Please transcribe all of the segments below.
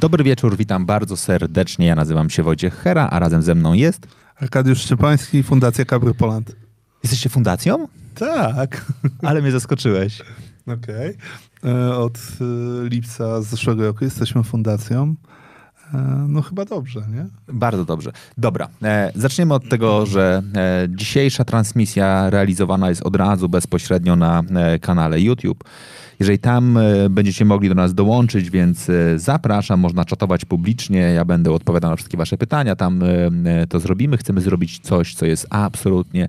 Dobry wieczór, witam bardzo serdecznie. Ja nazywam się Wojciech Hera, a razem ze mną jest. Arkadiusz Szczepański, Fundacja Kabry Poland. Jesteście fundacją? Tak. Ale mnie zaskoczyłeś. Okej. Okay. Od e, lipca zeszłego roku jesteśmy fundacją. E, no chyba dobrze, nie? Bardzo dobrze. Dobra, e, zaczniemy od tego, że e, dzisiejsza transmisja realizowana jest od razu bezpośrednio na e, kanale YouTube. Jeżeli tam e, będziecie mogli do nas dołączyć, więc e, zapraszam, można czatować publicznie, ja będę odpowiadał na wszystkie wasze pytania, tam e, to zrobimy. Chcemy zrobić coś, co jest absolutnie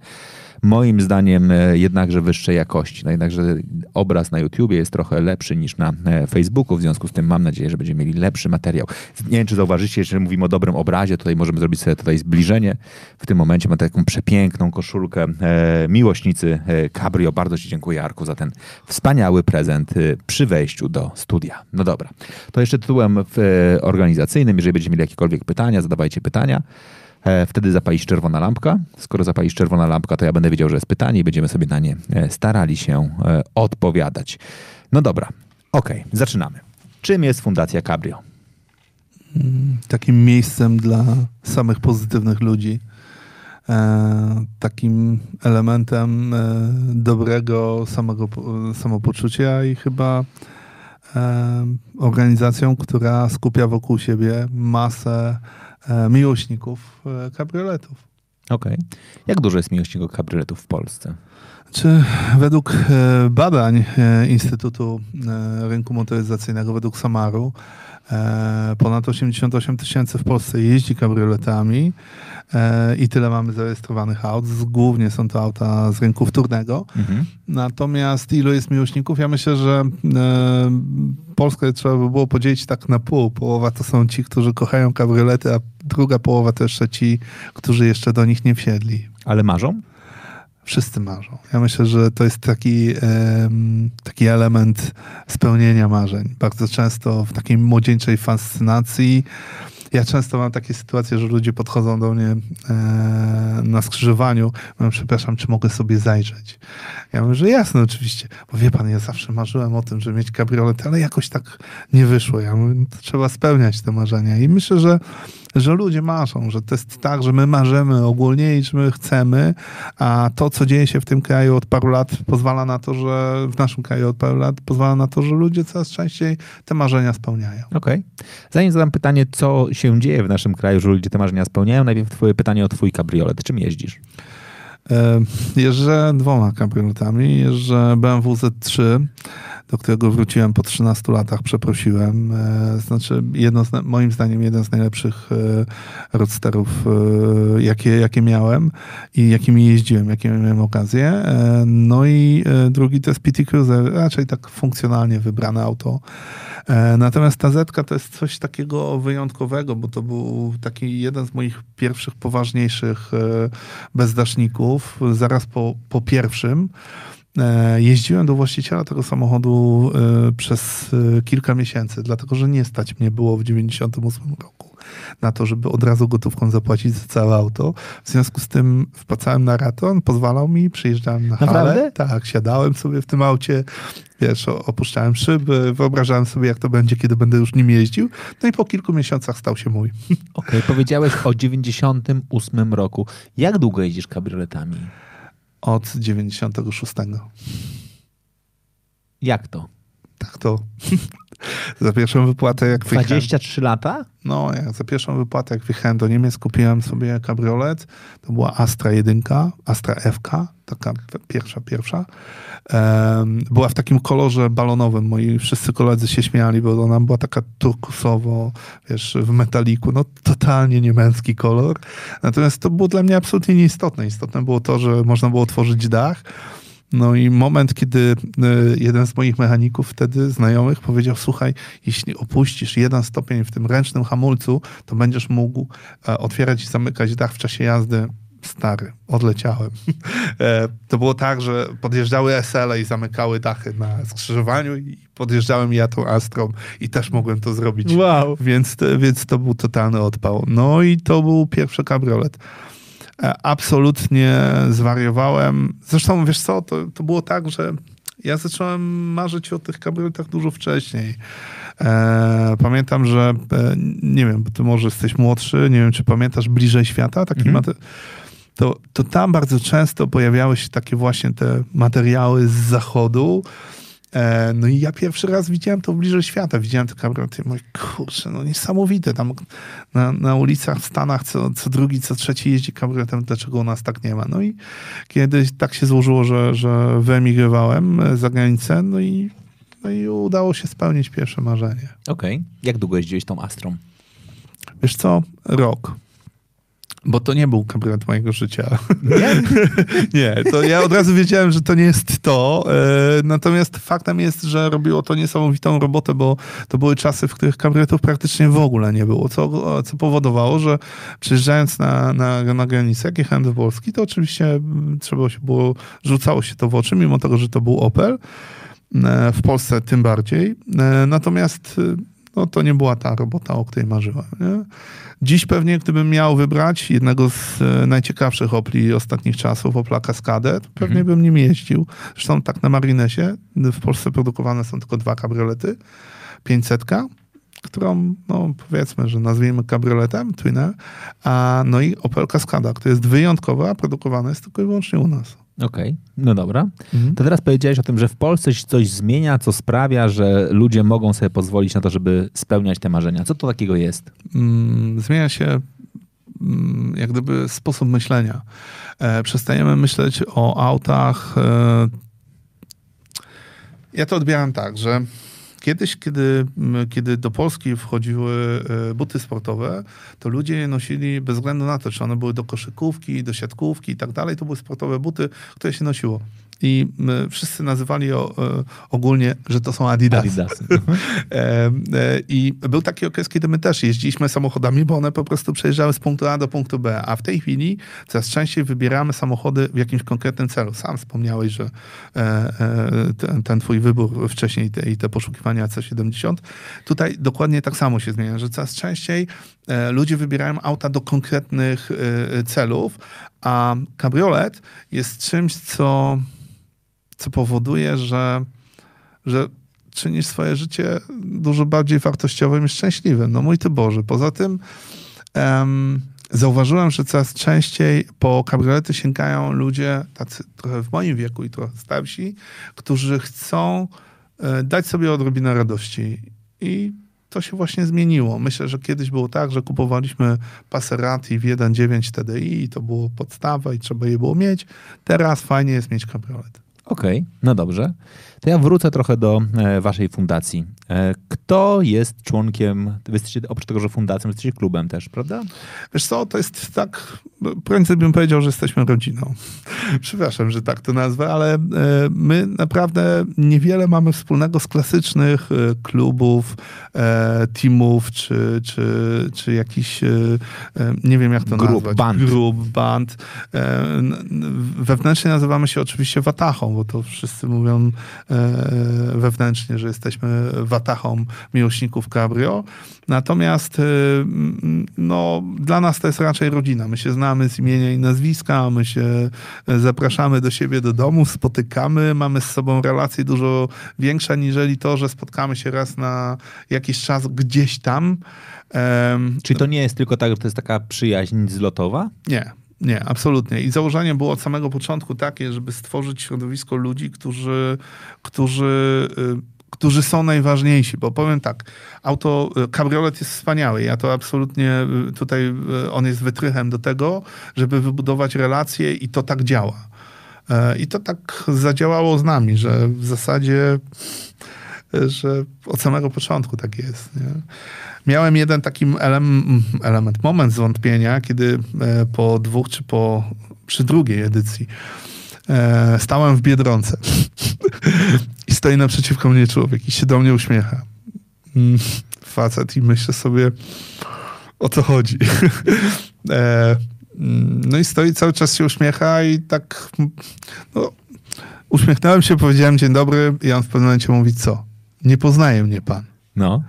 moim zdaniem jednakże wyższej jakości. No jednakże obraz na YouTubie jest trochę lepszy niż na Facebooku, w związku z tym mam nadzieję, że będziemy mieli lepszy materiał. Nie wiem, czy zauważycie, że mówimy o dobrym obrazie, tutaj możemy zrobić sobie tutaj zbliżenie. W tym momencie mam taką przepiękną koszulkę e, miłośnicy e, Cabrio. Bardzo Ci dziękuję, Arku, za ten wspaniały prezent e, przy wejściu do studia. No dobra, to jeszcze tytułem e, organizacyjnym. Jeżeli będziecie mieli jakiekolwiek pytania, zadawajcie pytania. E, wtedy zapali się czerwona lampka. Skoro zapali się czerwona lampka, to ja będę wiedział, że jest pytanie i będziemy sobie na nie e, starali się e, odpowiadać. No dobra, okej, okay, zaczynamy. Czym jest Fundacja Cabrio? Takim miejscem dla samych pozytywnych ludzi. takim elementem dobrego samego, samopoczucia i chyba organizacją, która skupia wokół siebie masę E, miłośników e, kabrioletów. Okej. Okay. Jak dużo jest miłośników kabrioletów w Polsce? Czy według e, badań Instytutu Rynku Motoryzacyjnego, według Samaru, ponad 88 tysięcy w Polsce jeździ kabrioletami i tyle mamy zarejestrowanych aut. Głównie są to auta z rynku wtórnego. Mhm. Natomiast ilu jest miłośników? Ja myślę, że Polskę trzeba by było podzielić tak na pół. Połowa to są ci, którzy kochają kabriolety, a druga połowa to jeszcze ci, którzy jeszcze do nich nie wsiedli. Ale marzą? Wszyscy marzą. Ja myślę, że to jest taki, taki element spełnienia marzeń. Bardzo często w takiej młodzieńczej fascynacji ja często mam takie sytuacje, że ludzie podchodzą do mnie e, na skrzyżowaniu, mówią, przepraszam, czy mogę sobie zajrzeć? Ja mówię, że jasne, oczywiście. Bo wie pan, ja zawsze marzyłem o tym, żeby mieć kabriolet, ale jakoś tak nie wyszło. Ja mówię, no trzeba spełniać te marzenia. I myślę, że że ludzie marzą, że to jest tak, że my marzymy ogólnie i że my chcemy, a to, co dzieje się w tym kraju od paru lat, pozwala na to, że w naszym kraju od paru lat pozwala na to, że ludzie coraz częściej te marzenia spełniają. Okej. Okay. Zanim zadam pytanie, co się dzieje w naszym kraju, że ludzie te marzenia spełniają, najpierw twoje pytanie o twój kabriolet. Czym jeździsz? E, jeżdżę dwoma kabrioletami. Jeżdżę BMW Z3 do którego wróciłem po 13 latach, przeprosiłem. E, znaczy, jedno z, moim zdaniem, jeden z najlepszych e, roadsterów, jakie, jakie miałem i jakimi jeździłem, jakie miałem okazję. No i drugi to jest PT Cruiser, raczej tak funkcjonalnie wybrane auto. Natomiast ta Zetka to jest coś takiego wyjątkowego, bo to był taki jeden z moich pierwszych poważniejszych bezdaszników, zaraz po, po pierwszym. E, jeździłem do właściciela tego samochodu e, przez e, kilka miesięcy, dlatego że nie stać mnie było w 98 roku na to, żeby od razu gotówką zapłacić za całe auto. W związku z tym wpłacałem na ratę, on pozwalał mi, przyjeżdżałem na Naprawdę? halę. Tak, siadałem sobie w tym aucie, wiesz, opuszczałem szyby, wyobrażałem sobie, jak to będzie, kiedy będę już nim jeździł. No i po kilku miesiącach stał się mój. Okej, okay, powiedziałeś o 98 roku. Jak długo jeździsz kabrioletami? od 96. Jak to? Tak to. za pierwszą wypłatę jak 23 lata? No, jak za pierwszą wypłatę jak wyjechałem do Niemiec, kupiłem sobie kabriolet. To była Astra 1, Astra FK, taka pierwsza, pierwsza. była w takim kolorze balonowym. Moi wszyscy koledzy się śmiali, bo ona była taka turkusowo, wiesz, w metaliku. No, totalnie niemęski kolor. Natomiast to było dla mnie absolutnie nieistotne. Istotne było to, że można było otworzyć dach No i moment, kiedy e, jeden z moich mechaników wtedy, znajomych, powiedział, słuchaj, jeśli opuścisz jeden stopień w tym ręcznym hamulcu, to będziesz mógł e, otwierać i zamykać dach w czasie jazdy stary, odleciałem. E, to było tak, że podjeżdżały SL i zamykały dachy na skrzyżowaniu i podjeżdżałem ja tą Astrą i też mogłem to zrobić. Wow. Więc, więc to był totalny odpał. No i to był pierwszy kabriolet. E, absolutnie zwariowałem. Zresztą, wiesz co, to, to było tak, że ja zacząłem marzyć o tych kabrioletach dużo wcześniej. E, pamiętam, że e, nie wiem, ty może jesteś młodszy, nie wiem, czy pamiętasz Bliżej Świata, taki Mhm. mate- to, to tam bardzo często pojawiały się takie właśnie te materiały z zachodu. E, no i ja pierwszy raz widziałem to bliżej świata. Widziałem te kabrioty mówię, kurczę, no niesamowite. Tam na, na ulicach w Stanach co, co drugi, co trzeci jeździ kabrioletem. Dlaczego u nas tak nie ma? No i kiedyś tak się złożyło, że, że wyemigrowałem e, za granicę, no i, no i udało się spełnić pierwsze marzenie. Okej. Jak długo jeździłeś tą Astrą? Wiesz co? Rok. Bo to nie był kabriolet mojego życia. Nie? Nie, to ja od razu wiedziałem, że to nie jest to. E, Natomiast faktem jest, że robiło to niesamowitą robotę, bo to były czasy, w których kabrioletów praktycznie w ogóle nie było, co, co powodowało, że przyjeżdżając na, na, na granicę, jak jechałem do Polski, to oczywiście trzeba się było, rzucało się to w oczy, mimo tego, że to był Opel. E, W Polsce tym bardziej. E, Natomiast no, to nie była ta robota, o której marzyłem. Nie? Dziś pewnie, gdybym miał wybrać jednego z e, najciekawszych Opli ostatnich czasów, Opla Cascadę, to pewnie bym nim jeździł. Zresztą tak na marginesie, w Polsce produkowane są tylko dwa kabriolety. 500, którą, no powiedzmy, że nazwijmy kabrioletem, Twinner, a no i Opel Cascada, która jest wyjątkowa, a produkowana jest tylko i wyłącznie u nas. Okej, no dobra. Mhm. To teraz powiedziałeś o tym, że w Polsce się coś zmienia, co sprawia, że ludzie mogą sobie pozwolić na to, żeby spełniać te marzenia. Co to takiego jest? mm, zmienia się mm, jak gdyby sposób myślenia. E, przestajemy myśleć o autach. E, ja to odbieram tak, że kiedyś, kiedy, kiedy do Polski wchodziły e, buty sportowe, to ludzie je nosili bez względu na to, czy one były do koszykówki, do siatkówki i tak dalej. To były sportowe buty, które się nosiło. I m, wszyscy nazywali o, e, ogólnie, że to są Adidasy. Adidasy. E, e, I był taki okres, kiedy my też jeździliśmy samochodami, bo one po prostu przejeżdżały z punktu A do punktu B. A w tej chwili coraz częściej wybieramy samochody w jakimś konkretnym celu. Sam wspomniałeś, że e, e, ten, ten twój wybór wcześniej te, i te poszukiwania C70. Tutaj dokładnie tak samo się zmienia, że coraz częściej e, ludzie wybierają auta do konkretnych e, celów, a kabriolet jest czymś, co, co powoduje, że że czynisz swoje życie dużo bardziej wartościowym i szczęśliwym. No mój ty Boże. Poza tym em, zauważyłem, że coraz częściej po kabriolety sięgają ludzie tacy trochę w moim wieku i trochę starsi, którzy chcą e, dać sobie odrobinę radości. I to się właśnie zmieniło. Myślę, że kiedyś było tak, że kupowaliśmy Passerati w 1.9 TDI i to było podstawa i trzeba je było mieć. Teraz fajnie jest mieć kabriolet. Okej, no dobrze. To ja wrócę trochę do e, waszej fundacji. E, kto jest członkiem, wy jesteście, oprócz tego, że fundacją, jesteście klubem też, prawda? Wiesz co, to jest tak, prędzej bym powiedział, że jesteśmy rodziną. Przepraszam, że tak to nazwę, ale e, my naprawdę niewiele mamy wspólnego z klasycznych klubów, teamów, czy, czy, czy jakichś, nie wiem jak to Grup, nazwać. band. Grup, band. Wewnętrznie nazywamy się oczywiście Watachą, bo to wszyscy mówią wewnętrznie, że jesteśmy Watachą miłośników cabrio. Natomiast e, no, dla nas to jest raczej rodzina. My się znamy z imienia i nazwiska, my się e, zapraszamy do siebie do domu, spotykamy, mamy z sobą relacje dużo większe, niżeli to, że spotkamy się raz na jakiś czas gdzieś tam. Czyli to nie jest tylko tak, że to jest taka przyjaźń zlotowa? nie, nie, absolutnie. I założenie było od samego początku takie, żeby stworzyć środowisko ludzi, którzy, którzy, y, którzy są najważniejsi. Bo powiem tak, auto, y, kabriolet jest wspaniały. Ja to absolutnie y, tutaj, on jest wytrychem do tego, żeby wybudować relacje i to tak działa. E, I to tak zadziałało z nami, że w zasadzie że od samego początku tak jest. Nie? Miałem jeden taki elem, element, moment zwątpienia, kiedy e, po dwóch czy po przy drugiej edycji E, stałem w Biedronce i stoi naprzeciwko mnie człowiek i się do mnie uśmiecha. Mm, facet i myślę sobie, o co chodzi. e, no i stoi, cały czas się uśmiecha i tak no, uśmiechnąłem się, powiedziałem dzień dobry i on w pewnym momencie mówi, co? Nie poznaje mnie pan. No.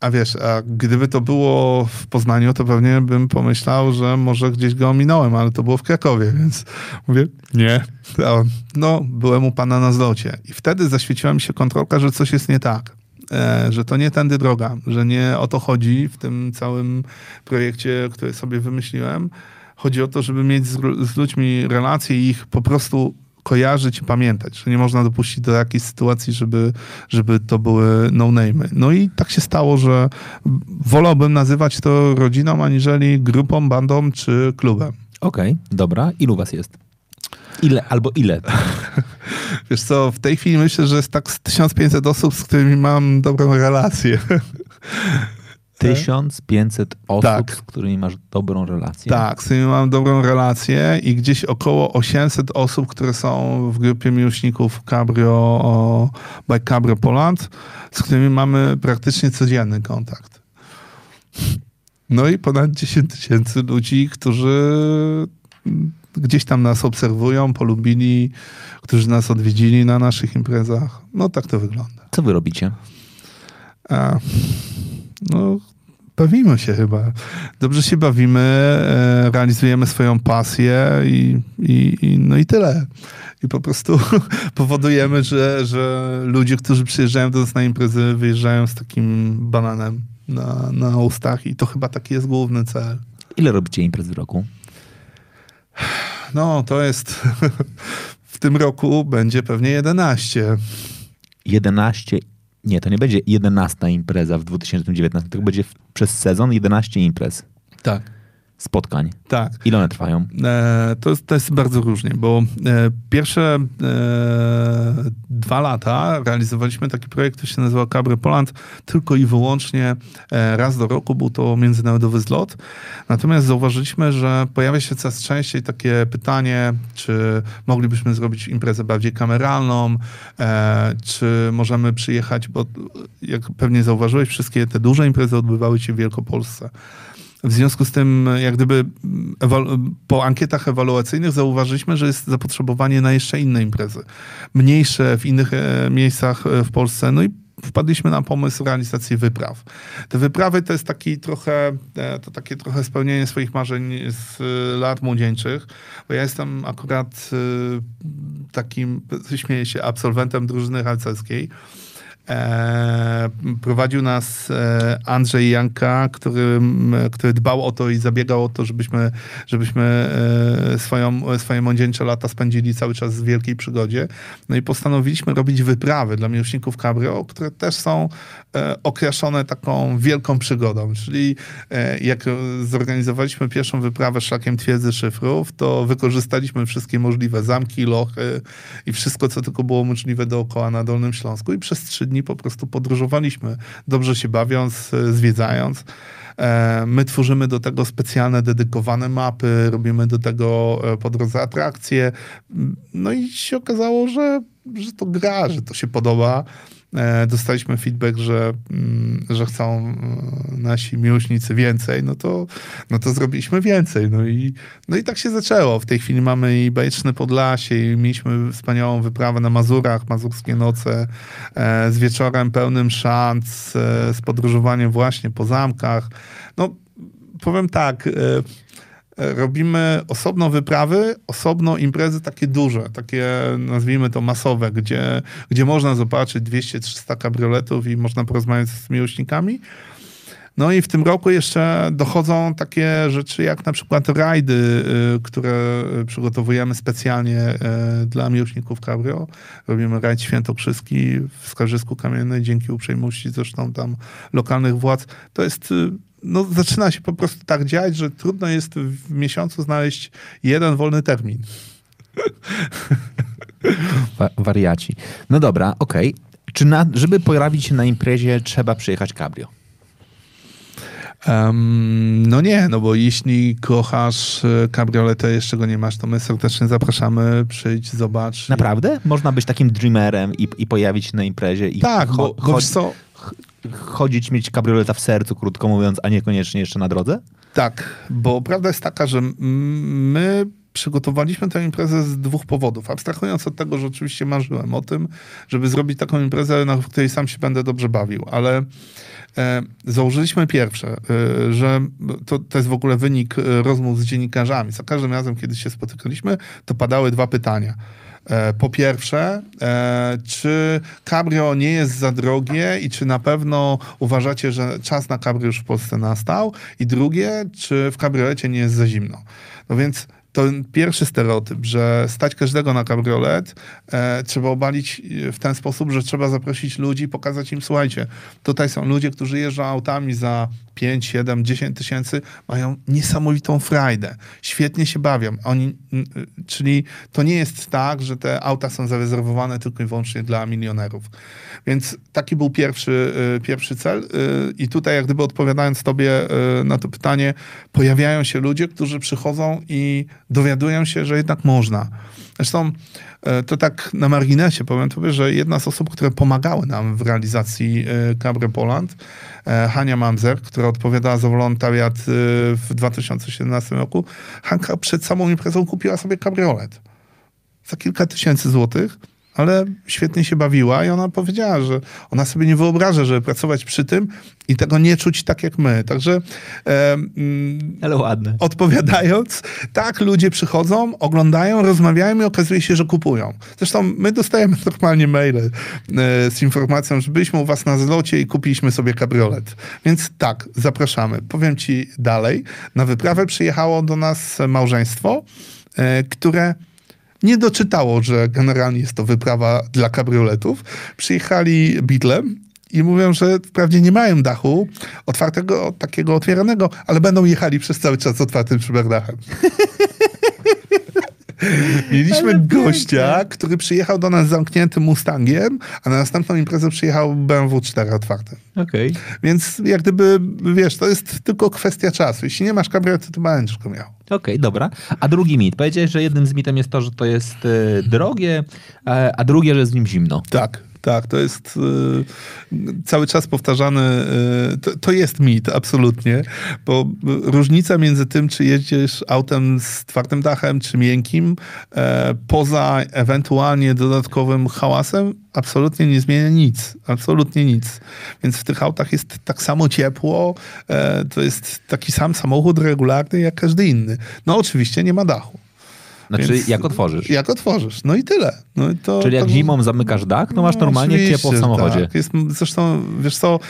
A wiesz, a gdyby to było w Poznaniu, to pewnie bym pomyślał, że może gdzieś go ominąłem, ale to było w Krakowie, więc mówię, nie. A no, byłem u pana na zlocie. I wtedy zaświeciła mi się kontrolka, że coś jest nie tak. E, że to nie tędy droga, że nie o to chodzi w tym całym projekcie, który sobie wymyśliłem. Chodzi o to, żeby mieć z, z ludźmi relacje i ich po prostu kojarzyć i pamiętać, że nie można dopuścić do jakiejś sytuacji, żeby, żeby to były no-name'y. No i tak się stało, że wolałbym nazywać to rodziną, aniżeli grupą, bandą czy klubem. Okej, okay, dobra. Ilu was jest? Ile albo ile? Wiesz co, w tej chwili myślę, że jest tak 1500 osób, z którymi mam dobrą relację. 1500 osób, tak. z którymi masz dobrą relację. Tak, z którymi mam dobrą relację i gdzieś około 800 osób, które są w grupie miłośników Cabrio by Cabrio Poland, z którymi mamy praktycznie codzienny kontakt. No i ponad 10 tysięcy ludzi, którzy gdzieś tam nas obserwują, polubili, którzy nas odwiedzili na naszych imprezach. No tak to wygląda. Co wy robicie? A, no, bawimy się chyba. Dobrze się bawimy, e, realizujemy swoją pasję i, i, i, no i tyle. I po prostu powodujemy, że, że ludzie, którzy przyjeżdżają do nas na imprezy, wyjeżdżają z takim bananem na, na ustach i to chyba taki jest główny cel. Ile robicie imprez w roku? No, to jest w tym roku będzie pewnie 11. 11 nie, to nie będzie 11 impreza w 2019, to będzie przez sezon 11 imprez. Tak spotkań. Tak. Ile one trwają? E, to, jest, to jest bardzo różnie, bo e, pierwsze e, dwa lata realizowaliśmy taki projekt, który się nazywał Cabry Poland, tylko i wyłącznie e, raz do roku był to międzynarodowy zlot. Natomiast zauważyliśmy, że pojawia się coraz częściej takie pytanie, czy moglibyśmy zrobić imprezę bardziej kameralną, e, czy możemy przyjechać, bo jak pewnie zauważyłeś, wszystkie te duże imprezy odbywały się w Wielkopolsce. W związku z tym, jak gdyby po ankietach ewaluacyjnych zauważyliśmy, że jest zapotrzebowanie na jeszcze inne imprezy. Mniejsze w innych e, miejscach e, w Polsce. No i wpadliśmy na pomysł realizacji wypraw. Te wyprawy to jest taki trochę, e, to takie trochę spełnienie swoich marzeń z lat młodzieńczych, bo ja jestem akurat takim, śmieję się, absolwentem drużyny harcerskiej. E, prowadził nas e, Andrzej Janka, który, który dbał o to i zabiegał o to, żebyśmy, żebyśmy e, swoją, swoje młodzieńcze lata spędzili cały czas w wielkiej przygodzie. No i postanowiliśmy robić wyprawy dla miłośników cabrio, które też są okraszone taką wielką przygodą. Czyli jak zorganizowaliśmy pierwszą wyprawę szlakiem twierdzy szyfrów, to wykorzystaliśmy wszystkie możliwe zamki, lochy i wszystko, co tylko było możliwe dookoła na Dolnym Śląsku i przez trzy dni po prostu podróżowaliśmy, dobrze się bawiąc, e, zwiedzając. E, my tworzymy do tego specjalne, dedykowane mapy, robimy do tego e, po drodze atrakcje. No i się okazało, że, że to gra, że to się podoba. E, dostaliśmy feedback, że, mm, że chcą e, nasi miłośnicy więcej, no to, no to zrobiliśmy więcej. No i, no i tak się zaczęło. W tej chwili mamy i Bajeczne Podlasie i mieliśmy wspaniałą wyprawę na Mazurach, Mazurskie Noce, e, z wieczorem pełnym szans, z podróżowaniem właśnie po zamkach. No powiem tak, robimy osobno wyprawy, osobno imprezy takie duże, takie nazwijmy to masowe, gdzie, gdzie można zobaczyć 200-300 kabrioletów i można porozmawiać z miłośnikami. No i w tym roku jeszcze dochodzą takie rzeczy jak na przykład rajdy, y, które przygotowujemy specjalnie y, dla miłośników cabrio. Robimy rajd świętokrzyski w Skarżysku Kamiennej dzięki uprzejmości zresztą tam lokalnych władz. To jest y, no, zaczyna się po prostu tak działać, że trudno jest w miesiącu znaleźć jeden wolny termin. Wa wariaci. No dobra, okej. Okay. Czy na, żeby pojawić się na imprezie, trzeba przyjechać cabrio? Um, no nie, no bo jeśli kochasz e, kabrioletę, jeszcze go nie masz, to my serdecznie zapraszamy, przyjdź, zobacz. Naprawdę? Można być takim dreamerem i, i pojawić się na imprezie i Tak, cho- bo, bo chodzić, mieć kabrioleta w sercu, krótko mówiąc, a niekoniecznie jeszcze na drodze? Tak, bo prawda jest taka, że my przygotowaliśmy tę imprezę z dwóch powodów. Abstrahując od tego, że oczywiście marzyłem o tym, żeby zrobić taką imprezę, na której sam się będę dobrze bawił, ale e, założyliśmy pierwsze, e, że to, to jest w ogóle wynik e, rozmów z dziennikarzami. Za każdym razem, kiedy się spotykaliśmy, to padały dwa pytania. E, Po pierwsze, e, czy cabrio nie jest za drogie i czy na pewno uważacie, że czas na cabrio już w Polsce nastał? I drugie, czy w kabriolecie nie jest za zimno? No więc to pierwszy stereotyp, że stać każdego na kabriolet, e, trzeba obalić w ten sposób, że trzeba zaprosić ludzi, pokazać im, słuchajcie, tutaj są ludzie, którzy jeżdżą autami za 5, 7, 10 tysięcy, mają niesamowitą frajdę, świetnie się bawią. Oni, czyli to nie jest tak, że te auta są zarezerwowane tylko i wyłącznie dla milionerów. Więc taki był pierwszy, y, pierwszy cel y, i tutaj jak gdyby odpowiadając tobie y, na to pytanie, pojawiają się ludzie, którzy przychodzą i dowiadują się, że jednak można. Zresztą to tak na marginesie powiem tobie, że jedna z osób, które pomagały nam w realizacji e, Cabrio Poland, e, Hania Mamzer, która odpowiadała za wolontariat e, w 2017 roku, Hanka przed samą imprezą kupiła sobie kabriolet za kilka tysięcy złotych, ale świetnie się bawiła i ona powiedziała, że ona sobie nie wyobraża, żeby pracować przy tym i tego nie czuć tak jak my. Także e, mm, Ale ładne. odpowiadając, tak, ludzie przychodzą, oglądają, rozmawiają i okazuje się, że kupują. Zresztą my dostajemy normalnie maile e, z informacją, że byliśmy u was na zlocie i kupiliśmy sobie kabriolet. Więc tak, zapraszamy. Powiem ci dalej. Na wyprawę przyjechało do nas małżeństwo, e, które nie doczytało, że generalnie jest to wyprawa dla kabrioletów. Przyjechali Beatlem i mówią, że wprawdzie nie mają dachu otwartego, takiego otwieranego, ale będą jechali przez cały czas otwartym szyberdachem. Mieliśmy gościa, który przyjechał do nas z zamkniętym Mustangiem, a na następną imprezę przyjechał BMW 4 otwartym. Okej. Więc jak gdyby, wiesz, to jest tylko kwestia czasu. Jeśli nie masz kabrioletu, to będziesz go miał. Okej, dobra. A drugi mit. Powiedziałeś, że jednym z mitem jest to, że to jest e, drogie, e, a drugie, że jest w nim zimno. Tak, tak, to jest y, cały czas powtarzany, y, to, to jest mit, absolutnie, bo y, różnica między tym, czy jeździsz autem z twardym dachem, czy miękkim, e, poza ewentualnie dodatkowym hałasem, absolutnie nie zmienia nic, absolutnie nic. Więc w tych autach jest tak samo ciepło, e, to jest taki sam samochód regularny jak każdy inny. No oczywiście nie ma dachu. Znaczy, Więc jak otworzysz. Jak otworzysz, no i tyle. No i to, Czyli jak to- zimą zamykasz dach, to masz no, normalnie ciepło w samochodzie. Tak. Jest, zresztą, wiesz co,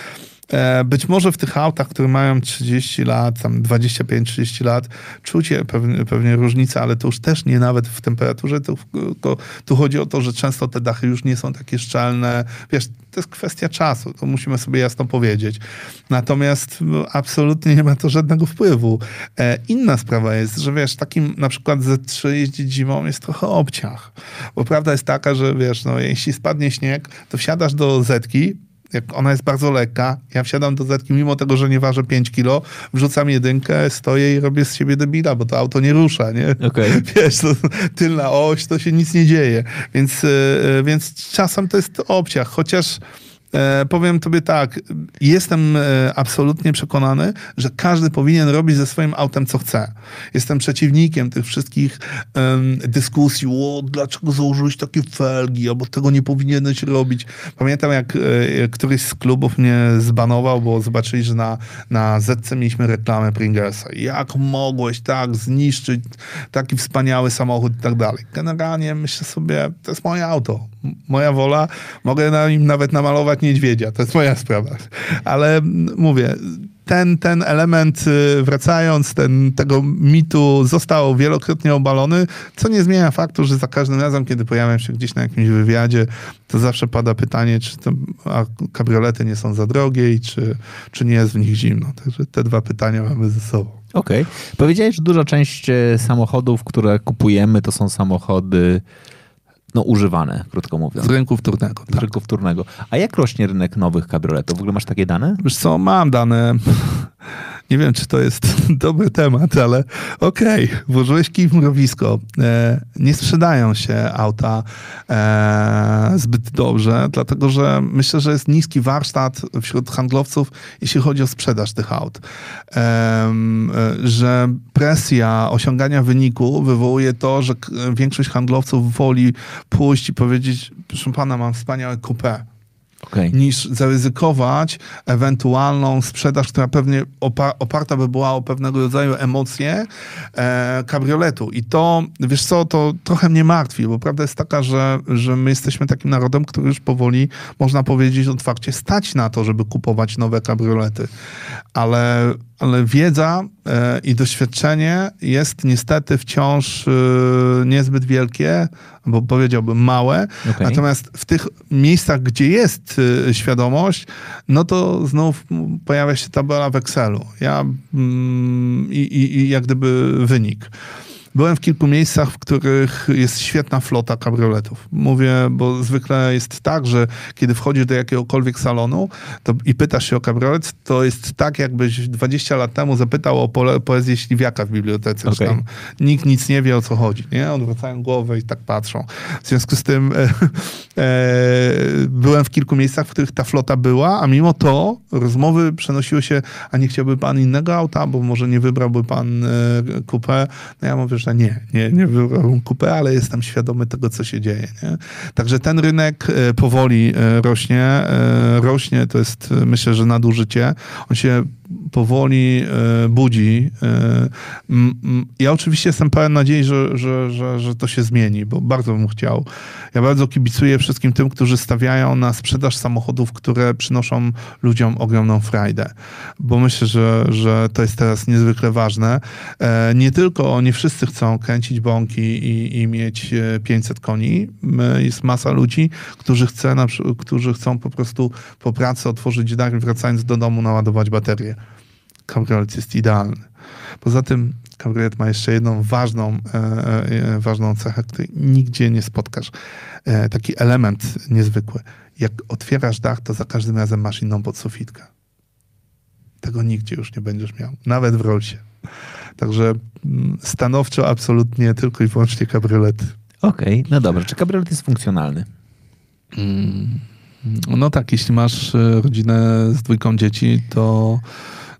być może w tych autach, które mają 30 lat, tam 25-30 lat, czucie pewnie, pewnie różnicę, ale to już też nie nawet w temperaturze, to, tu chodzi o to, że często te dachy już nie są takie szczelne. Wiesz, to jest kwestia czasu, to musimy sobie jasno powiedzieć. Natomiast no, absolutnie nie ma to żadnego wpływu. E, inna sprawa jest, że wiesz, takim na przykład Z3 jeździć zimą jest trochę obciach. Bo prawda jest taka, że wiesz, no, jeśli spadnie śnieg, to wsiadasz do Zetki, jak ona jest bardzo lekka, ja wsiadam do Zetki, mimo tego, że nie ważę 5 kilo, wrzucam jedynkę, stoję i robię z siebie debila, bo to auto nie rusza, nie? Okej. Wiesz, to, tylna oś, to się nic nie dzieje. Więc, e, więc czasem to jest obciach, chociaż e, powiem tobie tak, jestem e, absolutnie przekonany, że każdy powinien robić ze swoim autem, co chce. Jestem przeciwnikiem tych wszystkich dyskusji, o, dlaczego założyłeś takie felgi, albo tego nie powinieneś robić. Pamiętam, jak e, któryś z klubów mnie zbanował, bo zobaczyli, że na, na Zetce mieliśmy reklamę Pringlesa. Jak mogłeś tak zniszczyć taki wspaniały samochód i tak dalej. Generalnie myślę sobie, to jest moje auto. Moja wola, mogę na nim nawet namalować niedźwiedzia, to jest moja sprawa. Ale mówię, ten, ten element, y, wracając, ten, tego mitu został wielokrotnie obalony, co nie zmienia faktu, że za każdym razem, kiedy pojawiam się gdzieś na jakimś wywiadzie, to zawsze pada pytanie, czy to, a kabriolety nie są za drogie i czy, czy nie jest w nich zimno. Także te dwa pytania mamy ze sobą. Okej. Powiedziałeś, że duża część e, samochodów, które kupujemy, to są samochody no, używane, krótko mówiąc. Z rynku wtórnego. Z rynku wtórnego. A jak rośnie rynek nowych kabrioletów? W ogóle masz takie dane? Wiesz co, mam dane. Nie wiem, czy to jest dobry temat, ale okej, okay, włożyłeś kij w mrowisko. E, nie sprzedają się auta e, zbyt dobrze, dlatego że myślę, że jest niski warsztat wśród handlowców, jeśli chodzi o sprzedaż tych aut. Że presja osiągania wyniku wywołuje to, że większość handlowców woli pójść i powiedzieć, proszę pana, mam wspaniałe coupé okay. niż zaryzykować ewentualną sprzedaż, która pewnie opa oparta by była o pewnego rodzaju emocje e, kabrioletu. I to, wiesz co, to trochę mnie martwi, bo prawda jest taka, że, że my jesteśmy takim narodem, który już powoli, można powiedzieć otwarcie, stać na to, żeby kupować nowe kabriolety. Ale ale wiedza e, i doświadczenie jest niestety wciąż e, niezbyt wielkie, bo powiedziałbym małe. Okay. Natomiast w tych miejscach, gdzie jest e, świadomość, no to znów pojawia się tabela w Excelu. Ja mm, i, i, i jak gdyby wynik. Byłem w kilku miejscach, w których jest świetna flota kabrioletów. Mówię, bo zwykle jest tak, że kiedy wchodzisz do jakiegokolwiek salonu to, i pytasz się o kabriolet, to jest tak, jakbyś 20 lat temu zapytał o po, poezję Śliwiaka w bibliotece. Okay. Tam nikt nic nie wie, o co chodzi. Nie? Odwracają głowę i tak patrzą. W związku z tym e, e, byłem w kilku miejscach, w których ta flota była, a mimo to rozmowy przenosiły się, a nie chciałby pan innego auta, bo może nie wybrałby pan e, kupę. No ja mówię, że nie, nie, nie wybrałbym kupę, ale jestem świadomy tego, co się dzieje. Nie? Także ten rynek e, powoli e, rośnie. E, rośnie, to jest myślę, że nadużycie. On się powoli e, budzi. E, ja oczywiście jestem pełen nadziei, że, że, że, że to się zmieni, bo bardzo bym chciał. Ja bardzo kibicuję wszystkim tym, którzy stawiają na sprzedaż samochodów, które przynoszą ludziom ogromną frajdę, bo myślę, że, że to jest teraz niezwykle ważne. E, nie tylko nie wszyscy chcą kręcić bąki i, i mieć 500 koni. Jest masa ludzi, którzy, chce, którzy chcą po prostu po pracy otworzyć dach wracając do domu naładować baterię kabriolet jest idealny. Poza tym kabriolet ma jeszcze jedną ważną, e, e, ważną cechę, której nigdzie nie spotkasz. E, taki element niezwykły. Jak otwierasz dach, to za każdym razem masz inną podsufitkę. Tego nigdzie już nie będziesz miał. Nawet w Rollsie. Także mm, stanowczo, absolutnie tylko i wyłącznie kabriolet. Okej, okay, no dobra. Czy kabriolet jest funkcjonalny? Mm, no tak, jeśli masz e, rodzinę z dwójką dzieci, to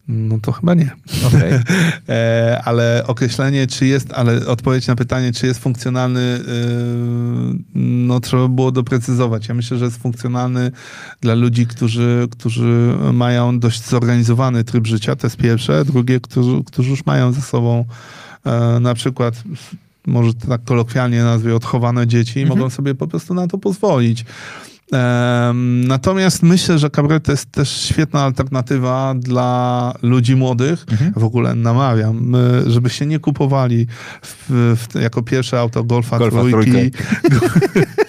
no to chyba nie. Okay. e, ale określenie, czy jest, ale odpowiedź na pytanie, czy jest funkcjonalny, e, no trzeba było doprecyzować. Ja myślę, że jest funkcjonalny dla ludzi, którzy, którzy mają dość zorganizowany tryb życia, to jest pierwsze. Drugie, którzy, którzy już mają ze sobą e, na przykład może tak kolokwialnie nazwie, odchowane dzieci i mhm. mogą sobie po prostu na to pozwolić. Natomiast myślę, że kabriolet to jest też świetna alternatywa dla ludzi młodych. Mhm. W ogóle namawiam, żeby się nie kupowali w, w, jako pierwsze auto Golfa, Golfa trójki,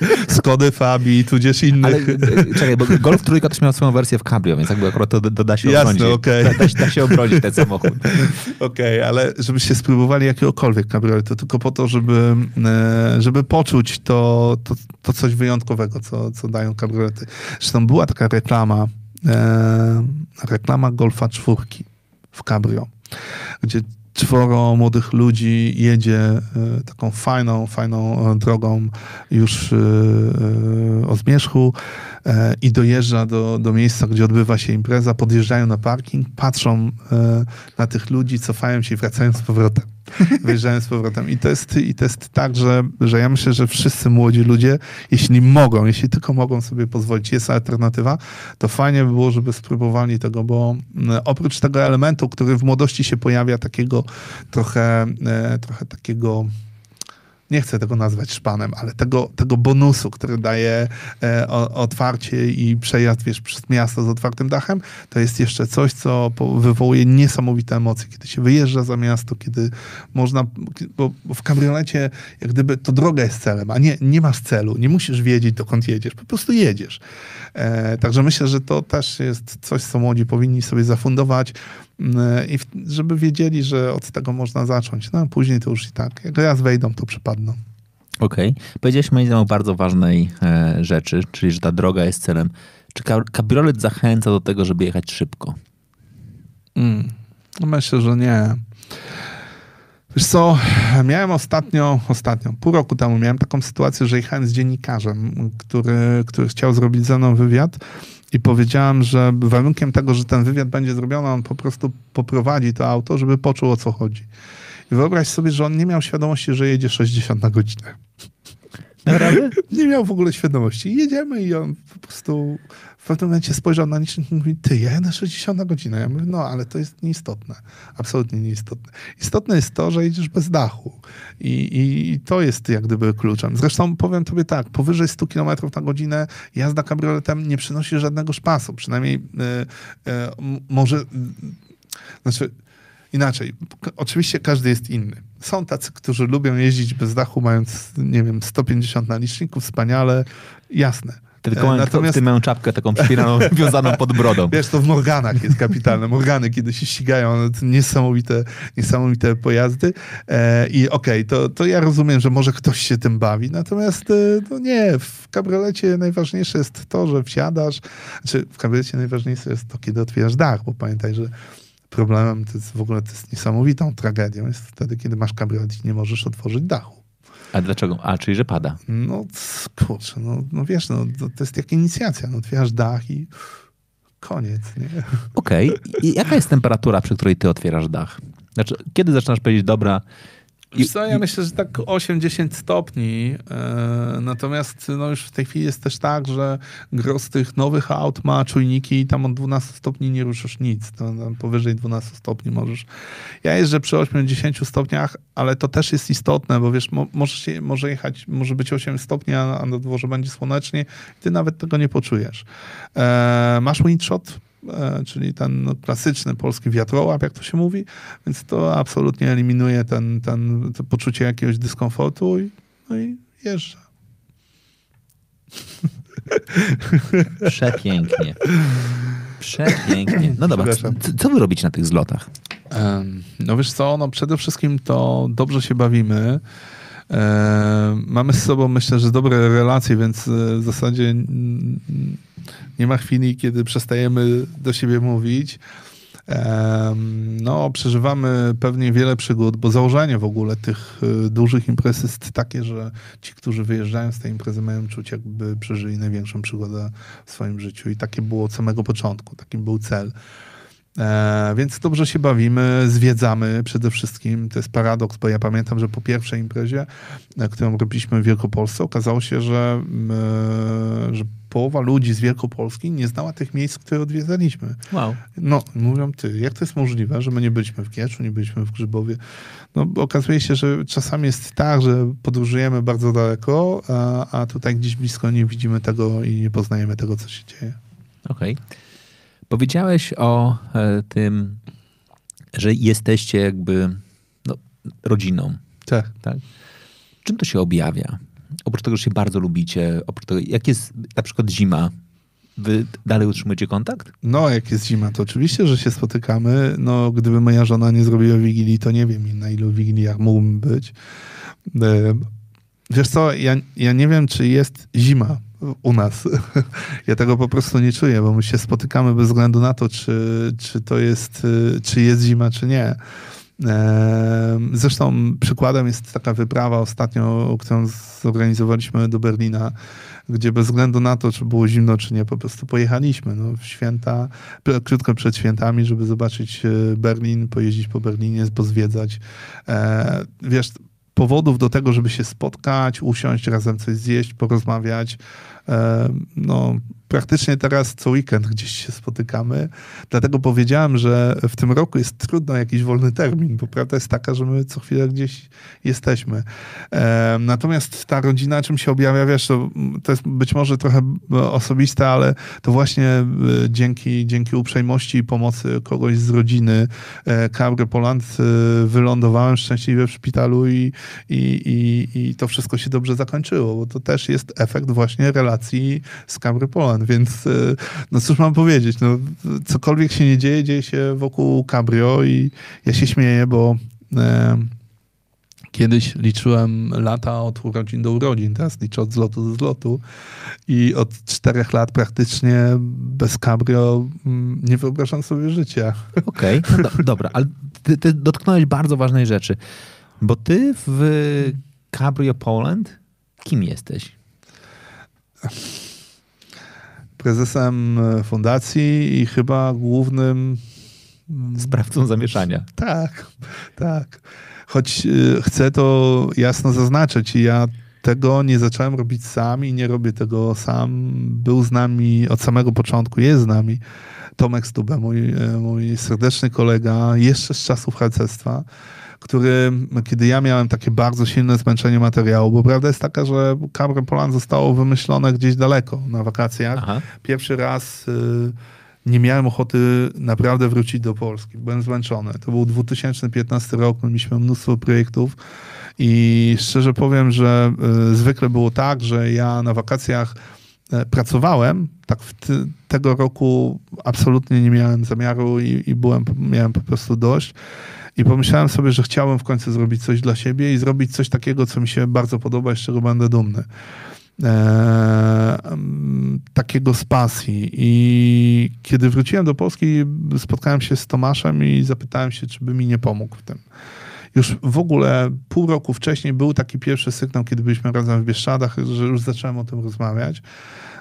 Skody Fabi, tudzież innych. Ale, e, czekaj, bo Golf trójka też miał swoją wersję w cabrio, więc jakby akurat to, to da się Jasne, obronić. Okay. Da, da, da, się obronić ten samochód. Okej, okay, ale żebyście spróbowali jakiegokolwiek kabrioletu, tylko po to, żeby, e, żeby poczuć to, to, to coś wyjątkowego, co, co dają kabriolety. Zresztą była taka reklama, e, reklama Golfa czwórki w cabrio, gdzie czworo młodych ludzi jedzie e, taką fajną, fajną e, drogą już e, e o zmierzchu i dojeżdża do, do miejsca, gdzie odbywa się impreza, podjeżdżają na parking, patrzą e, na tych ludzi, cofają się i wracają z powrotem. wyjeżdżają z powrotem. I to jest, i to jest tak, że, że ja myślę, że wszyscy młodzi ludzie, jeśli mogą, jeśli tylko mogą sobie pozwolić, jest alternatywa, to fajnie by było, żeby spróbowali tego, bo mm, oprócz tego elementu, który w młodości się pojawia, takiego trochę, e, trochę takiego nie chcę tego nazwać szpanem, ale tego, tego bonusu, który daje e, otwarcie i przejazd wiesz, przez miasto z otwartym dachem, to jest jeszcze coś, co wywołuje niesamowite emocje, kiedy się wyjeżdża za miasto, kiedy można, bo, w kabriolecie jak gdyby to droga jest celem, a nie, nie masz celu, nie musisz wiedzieć, dokąd jedziesz, po prostu jedziesz. E, także myślę, że to też jest coś, co młodzi powinni sobie zafundować i żeby wiedzieli, że od tego można zacząć. No a później to już i tak. Jak raz wejdą, to przypadną. Okej. Okay. Powiedziałeś moim zdaniem o bardzo ważnej e, rzeczy, czyli że ta droga jest celem. Czy kabriolet zachęca do tego, żeby jechać szybko? Mm. Myślę, że nie. Wiesz co, miałem ostatnio, ostatnio, pół roku temu miałem taką sytuację, że jechałem z dziennikarzem, który, który chciał zrobić ze mną wywiad i powiedziałem, że warunkiem tego, że ten wywiad będzie zrobiony, on po prostu poprowadzi to auto, żeby poczuł o co chodzi. I wyobraź sobie, że on nie miał świadomości, że jedzie 60 na godzinę. Nie miał w ogóle świadomości. Jedziemy i on po prostu w pewnym momencie spojrzał na licznik i mówi, ty, ja jadę 60 na godzinę. Ja mówię, no, ale to jest nieistotne. Absolutnie nieistotne. Istotne jest to, że jedziesz bez dachu. I, i, i to jest jak gdyby kluczem. Zresztą powiem tobie tak, powyżej 100 km na godzinę jazda kabrioletem nie przynosi żadnego szpasu. Przynajmniej y, y, może... Y, znaczy, inaczej. Oczywiście każdy jest inny. Są tacy, którzy lubią jeździć bez dachu, mając, nie wiem, 150 na liczniku, wspaniale, jasne. Tylko mają, Natomiast... ty mają czapkę taką przypinaną, wiązaną pod brodą. Wiesz, to w Morganach jest kapitalne. Morgany, kiedy się ścigają, to niesamowite, niesamowite pojazdy. E, I okej, okay, to, to ja rozumiem, że może ktoś się tym bawi, natomiast e, no nie, w kabriolecie najważniejsze jest to, że wsiadasz, znaczy w kabriolecie najważniejsze jest to, kiedy otwierasz dach, bo pamiętaj, że problemem to jest w ogóle to jest niesamowitą tragedią, jest wtedy, kiedy masz kabriolet i nie możesz otworzyć dachu. A dlaczego? A, czyli że pada. No kurczę, no, no wiesz, no, to, to jest jak inicjacja. No, otwierasz dach i koniec, nie? Okej. Okay. I jaka jest temperatura, przy której ty otwierasz dach? Znaczy, kiedy zaczynasz powiedzieć, dobra, i, co, ja myślę, że tak 8-10 stopni. E, natomiast no już w tej chwili jest też tak, że gros tych nowych aut ma czujniki i tam od 12 stopni nie ruszysz nic. To, powyżej 12 stopni możesz. Ja jeżdżę przy 8-10 stopniach, ale to też jest istotne, bo wiesz, mo, możesz może jechać, może być 8 stopni, a, a na dworze będzie słonecznie i ty nawet tego nie poczujesz. E, masz windshot? E, czyli ten no, klasyczny polski wiatrołap, jak to się mówi, więc to absolutnie eliminuje ten, ten, to poczucie jakiegoś dyskomfortu i, no i jeżdżę. Przepięknie. Przepięknie. No dobra, co, co wy robicie na tych zlotach? No wiesz co, no przede wszystkim to dobrze się bawimy. Mamy z sobą, myślę, że dobre relacje, więc e, w zasadzie nie ma chwili, kiedy przestajemy do siebie mówić. No, przeżywamy pewnie wiele przygód, bo założenie w ogóle tych y, dużych imprez jest takie, że ci, którzy wyjeżdżają z tej imprezy, mają czuć, jakby przeżyli największą przygodę w swoim życiu. I takie było od samego początku, taki był cel. E, więc dobrze się bawimy, zwiedzamy przede wszystkim. To jest paradoks, bo ja pamiętam, że po pierwszej imprezie, e, którą robiliśmy w Wielkopolsce, okazało się, że, e, że połowa ludzi z Wielkopolski nie znała tych miejsc, które odwiedzaliśmy. Wow. No, mówią ty, jak to jest możliwe, że my nie byliśmy w Kieczu, nie byliśmy w Grzybowie? No, okazuje się, że czasami jest tak, że podróżujemy bardzo daleko, a, a tutaj gdzieś blisko nie widzimy tego i nie poznajemy tego, co się dzieje. Okej. Okay. Powiedziałeś o e, tym, że jesteście jakby no, rodziną. Tak. tak. Czym to się objawia? Oprócz tego, że się bardzo lubicie, oprócz tego, jak jest na przykład zima, Wy dalej utrzymujecie kontakt? No, jak jest zima, to oczywiście, że się spotykamy. No, gdyby moja żona nie zrobiła wigilii, to nie wiem, na ilu wigiliach mógłbym być. E, wiesz co, ja, ja nie wiem, czy jest zima u nas. Ja tego po prostu nie czuję, bo my się spotykamy bez względu na to, czy, czy to jest, czy jest zima, czy nie. Zresztą przykładem jest taka wyprawa ostatnio, którą zorganizowaliśmy do Berlina, gdzie bez względu na to, czy było zimno, czy nie, po prostu pojechaliśmy no, w święta, krótko przed świętami, żeby zobaczyć e, Berlin, pojeździć po Berlinie, pozwiedzać. E, wiesz, powodów do tego, żeby się spotkać, usiąść, razem coś zjeść, porozmawiać, no, praktycznie teraz co weekend gdzieś się spotykamy. Dlatego powiedziałem, że w tym roku jest trudno jakiś wolny termin, bo prawda jest taka, że my co chwilę gdzieś jesteśmy. E, natomiast ta rodzina czym się objawia, wiesz, to, to jest być może trochę osobiste, ale to właśnie e, dzięki, dzięki uprzejmości i pomocy kogoś z rodziny e, Poland e, wylądowałem szczęśliwie w szpitalu i, i, i, i to wszystko się dobrze zakończyło, bo to też jest efekt właśnie relacji z Cabry Poland więc e, no cóż mam powiedzieć, no, cokolwiek się nie dzieje, dzieje się wokół Cabrio i ja się śmieję, bo e, Kiedyś liczyłem lata od urodzin do urodzin, teraz liczę od zlotu do zlotu i od czterech lat praktycznie bez cabrio mm, nie wyobrażam sobie życia. Okej, okay, no do, dobra, ale ty, ty dotknąłeś bardzo ważnej rzeczy, bo ty w Cabrio Poland kim jesteś? Prezesem fundacji i chyba głównym sprawcą zamieszania. Tak, tak. Choć y, chcę to jasno zaznaczyć, ja tego nie zacząłem robić sam i nie robię tego sam. Był z nami od samego początku, jest z nami Tomek Stube, mój, y, mój serdeczny kolega, jeszcze z czasów harcerstwa, który, kiedy ja miałem takie bardzo silne zmęczenie materiału, bo prawda jest taka, że Cabrio Poland zostało wymyślone gdzieś daleko na wakacjach. Aha. Pierwszy raz... Y nie miałem ochoty naprawdę wrócić do Polski. Byłem zmęczony. To był 2015 rok, mieliśmy mnóstwo projektów i szczerze powiem, że y, zwykle było tak, że ja na wakacjach y, pracowałem. Tak w ty, tego roku absolutnie nie miałem zamiaru i, i byłem, miałem po prostu dość. I pomyślałem sobie, że chciałem w końcu zrobić coś dla siebie i zrobić coś takiego, co mi się bardzo podoba i z czego będę dumny e, takiego z pasji. I kiedy wróciłem do Polski, spotkałem się z Tomaszem i zapytałem się, czy by mi nie pomógł w tym. Już w ogóle pół roku wcześniej był taki pierwszy sygnał, kiedy byliśmy razem w Bieszczadach, że już zacząłem o tym rozmawiać.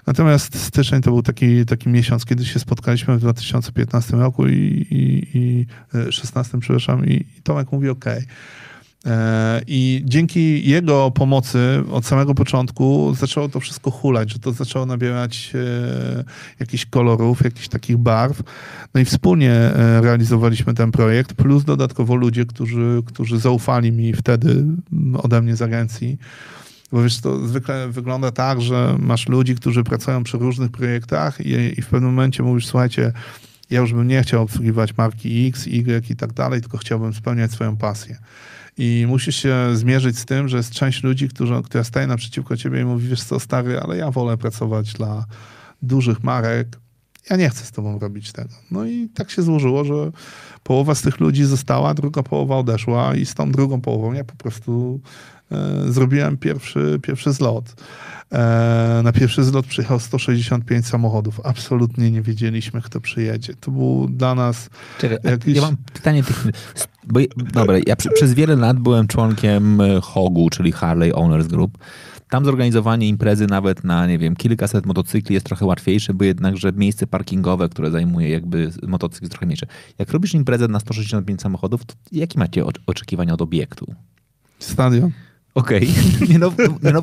Natomiast styczeń to był taki, taki miesiąc, kiedy się spotkaliśmy w 2015 roku i, i, i 16, przepraszam, i, Tomek mówi, okay E, I dzięki jego pomocy od samego początku zaczęło to wszystko hulać, że to zaczęło nabierać e, jakichś kolorów, jakichś takich barw. No i wspólnie e, realizowaliśmy ten projekt, plus dodatkowo ludzie, którzy, którzy zaufali mi wtedy ode mnie z agencji. Bo wiesz, to zwykle wygląda tak, że masz ludzi, którzy pracują przy różnych projektach i, i w pewnym momencie mówisz, słuchajcie, ja już bym nie chciał obsługiwać marki X, Y i tak dalej, tylko chciałbym spełniać swoją pasję. I musisz się zmierzyć z tym, że jest część ludzi, którzy, która staje naprzeciwko ciebie i mówi, wiesz co, stary, ale ja wolę pracować dla dużych marek, ja nie chcę z tobą robić tego. No i tak się złożyło, że połowa z tych ludzi została, druga połowa odeszła i z tą drugą połową ja po prostu zrobiłem pierwszy, pierwszy zlot. E, na pierwszy zlot przyjechał 165 samochodów. Absolutnie nie wiedzieliśmy, kto przyjedzie. To był dla nas Czekaj, jakiś... Ja mam pytanie techniczne. Bo, dobra, ja przy, przez wiele lat byłem członkiem e, HOGU, czyli Harley Owners Group. Tam zorganizowanie imprezy nawet na, nie wiem, kilkaset motocykli jest trochę łatwiejsze, bo jednakże miejsce parkingowe, które zajmuje jakby motocykl jest trochę mniejsze. Jak robisz imprezę na 165 samochodów, to jakie macie oczekiwania od obiektu? Stadion. Okej. Okay. No, no, no,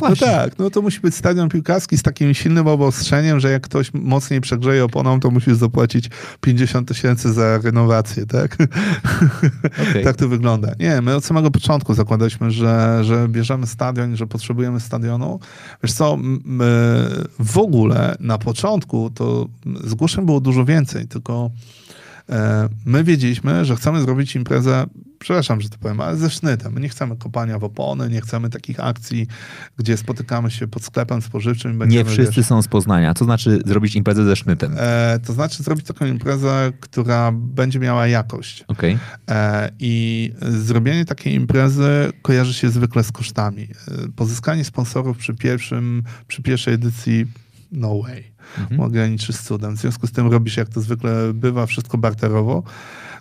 no, tak, no to musi być stadion piłkarski z takim silnym obostrzeniem, że jak ktoś mocniej przegrzeje oponą, to musisz zapłacić 50 tysięcy za renowację, tak? Okay. tak to wygląda. Nie, my od samego początku zakładaliśmy, że, że bierzemy stadion, że potrzebujemy stadionu. Wiesz co, w ogóle na początku to zgłoszeń było dużo więcej, tylko e, my wiedzieliśmy, że chcemy zrobić imprezę przepraszam, że to powiem, ale ze sznytem. My nie chcemy kopania w opony, nie chcemy takich akcji, gdzie spotykamy się pod sklepem spożywczym. Będziemy, nie wszyscy wiesz, są z Poznania. Co znaczy zrobić imprezę ze sznytem? E, to znaczy zrobić taką imprezę, która będzie miała jakość. Okay. E, I zrobienie takiej imprezy kojarzy się zwykle z kosztami. E, pozyskanie sponsorów przy pierwszym, przy pierwszej edycji no way. Mhm. Ograniczysz z cudem. W związku z tym robisz, jak to zwykle bywa, wszystko barterowo.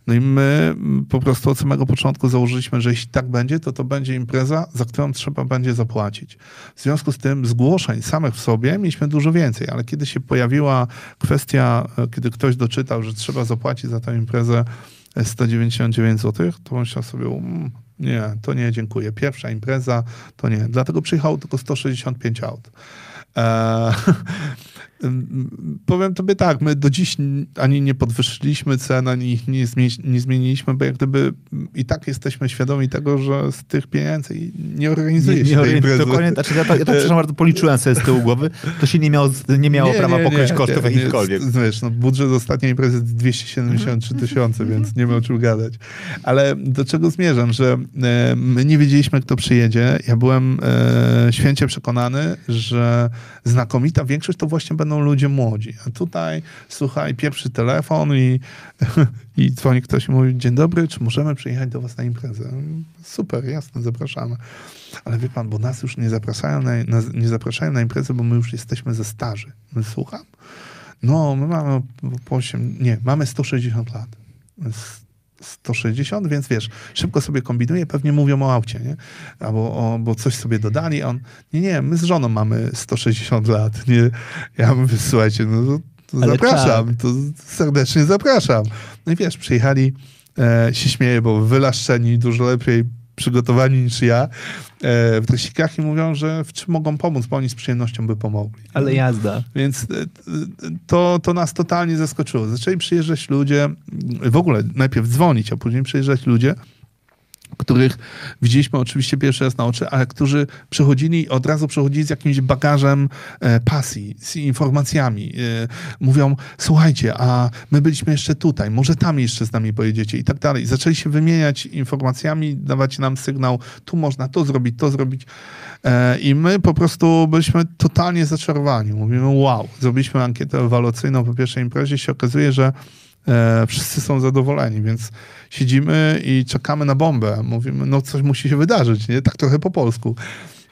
No i my po prostu od samego początku założyliśmy, że jeśli tak będzie, to to będzie impreza, za którą trzeba będzie zapłacić. W związku z tym zgłoszeń samych w sobie mieliśmy dużo więcej, ale kiedy się pojawiła kwestia, e, kiedy ktoś doczytał, że trzeba zapłacić za tę imprezę 199 zł, to myślał sobie, mm, nie, to nie, dziękuję. Pierwsza impreza, to nie. Dlatego przyjechało tylko 165 aut. Eee, Powiem tobie tak, my do dziś ani nie podwyższyliśmy cen, ani ich nie, nie zmieniliśmy, bo jak gdyby i tak jesteśmy świadomi tego, że z tych pieniędzy nie organizuje się nie, tej imprezy. Dokładnie, znaczy ja, to, ja przepraszam bardzo policzyłem sobie z tyłu głowy, to się nie miało, nie miało nie, prawa nie, pokryć kosztów jakichkolwiek. Wiesz, no, budżet ostatniej imprezy 273 tysiące, więc nie ma o czym gadać. Ale do czego zmierzam, że e, my nie wiedzieliśmy, kto przyjedzie. Ja byłem e, święcie przekonany, że znakomita większość to właśnie będą będą ludzie młodzi. A tutaj, słuchaj, pierwszy telefon i, i dzwoni ktoś i mówi, dzień dobry, czy możemy przyjechać do was na imprezę? Super, jasne, zapraszamy. Ale wie pan, bo nas już nie zapraszają na, na, nie zapraszają na imprezę, bo my już jesteśmy ze starzy. My słucham? No, my mamy po 8, nie, mamy 160 lat. 160, więc wiesz, szybko sobie kombinuje, pewnie mówią o aucie, nie? Albo o, bo coś sobie dodali, a on, nie, nie, my z żoną mamy 160 lat, nie? Ja mówię, słuchajcie, no to, to zapraszam, to serdecznie zapraszam. No i wiesz, przyjechali, e, się śmieję, bo wylaszczeni, dużo lepiej przygotowani niż ja e, w treścikach i mówią, że w czym mogą pomóc, bo oni z przyjemnością by pomogli. Ale jazda. Więc e, to, to nas totalnie zaskoczyło. Zaczęli przyjeżdżać ludzie, w ogóle najpierw dzwonić, a później przyjeżdżać ludzie, których widzieliśmy oczywiście pierwszy raz na oczy, ale którzy przychodzili, od razu przychodzili z jakimś bagażem e, pasji, z informacjami. E, mówią, słuchajcie, a my byliśmy jeszcze tutaj, może tam jeszcze z nami pojedziecie i tak dalej. Zaczęli się wymieniać informacjami, dawać nam sygnał, tu można to zrobić, to zrobić. E, I my po prostu byliśmy totalnie zaczarowani. Mówimy, wow, zrobiliśmy ankietę ewaluacyjną po pierwszej imprezie, się okazuje, że e, wszyscy są zadowoleni, więc siedzimy i czekamy na bombę. Mówimy, no coś musi się wydarzyć, nie? Tak trochę po polsku.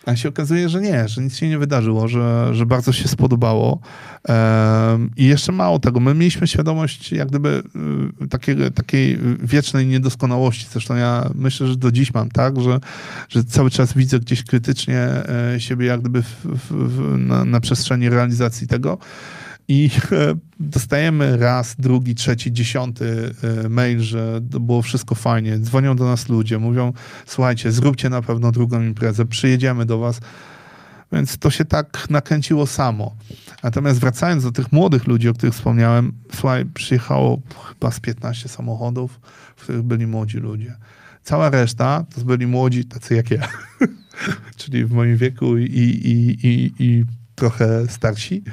A się okazuje, że nie, że nic się nie wydarzyło, że, że bardzo się spodobało. I jeszcze mało tego, my mieliśmy świadomość jak gdyby y, takiej, takiej wiecznej niedoskonałości. Zresztą ja myślę, że do dziś mam tak, że, że cały czas widzę gdzieś krytycznie e, siebie jak gdyby w, w, w, na, na przestrzeni realizacji tego. I dostajemy raz, drugi, trzeci, dziesiąty e, mail, że było wszystko fajnie. Dzwonią do nas ludzie, mówią: Słuchajcie, zróbcie na pewno drugą imprezę, przyjedziemy do Was. Więc to się tak nakręciło samo. Natomiast wracając do tych młodych ludzi, o których wspomniałem, słuchaj, przyjechało chyba z 15 samochodów, w których byli młodzi ludzie. Cała reszta to byli młodzi, tacy jak ja, czyli w moim wieku i, i, i, i trochę starsi.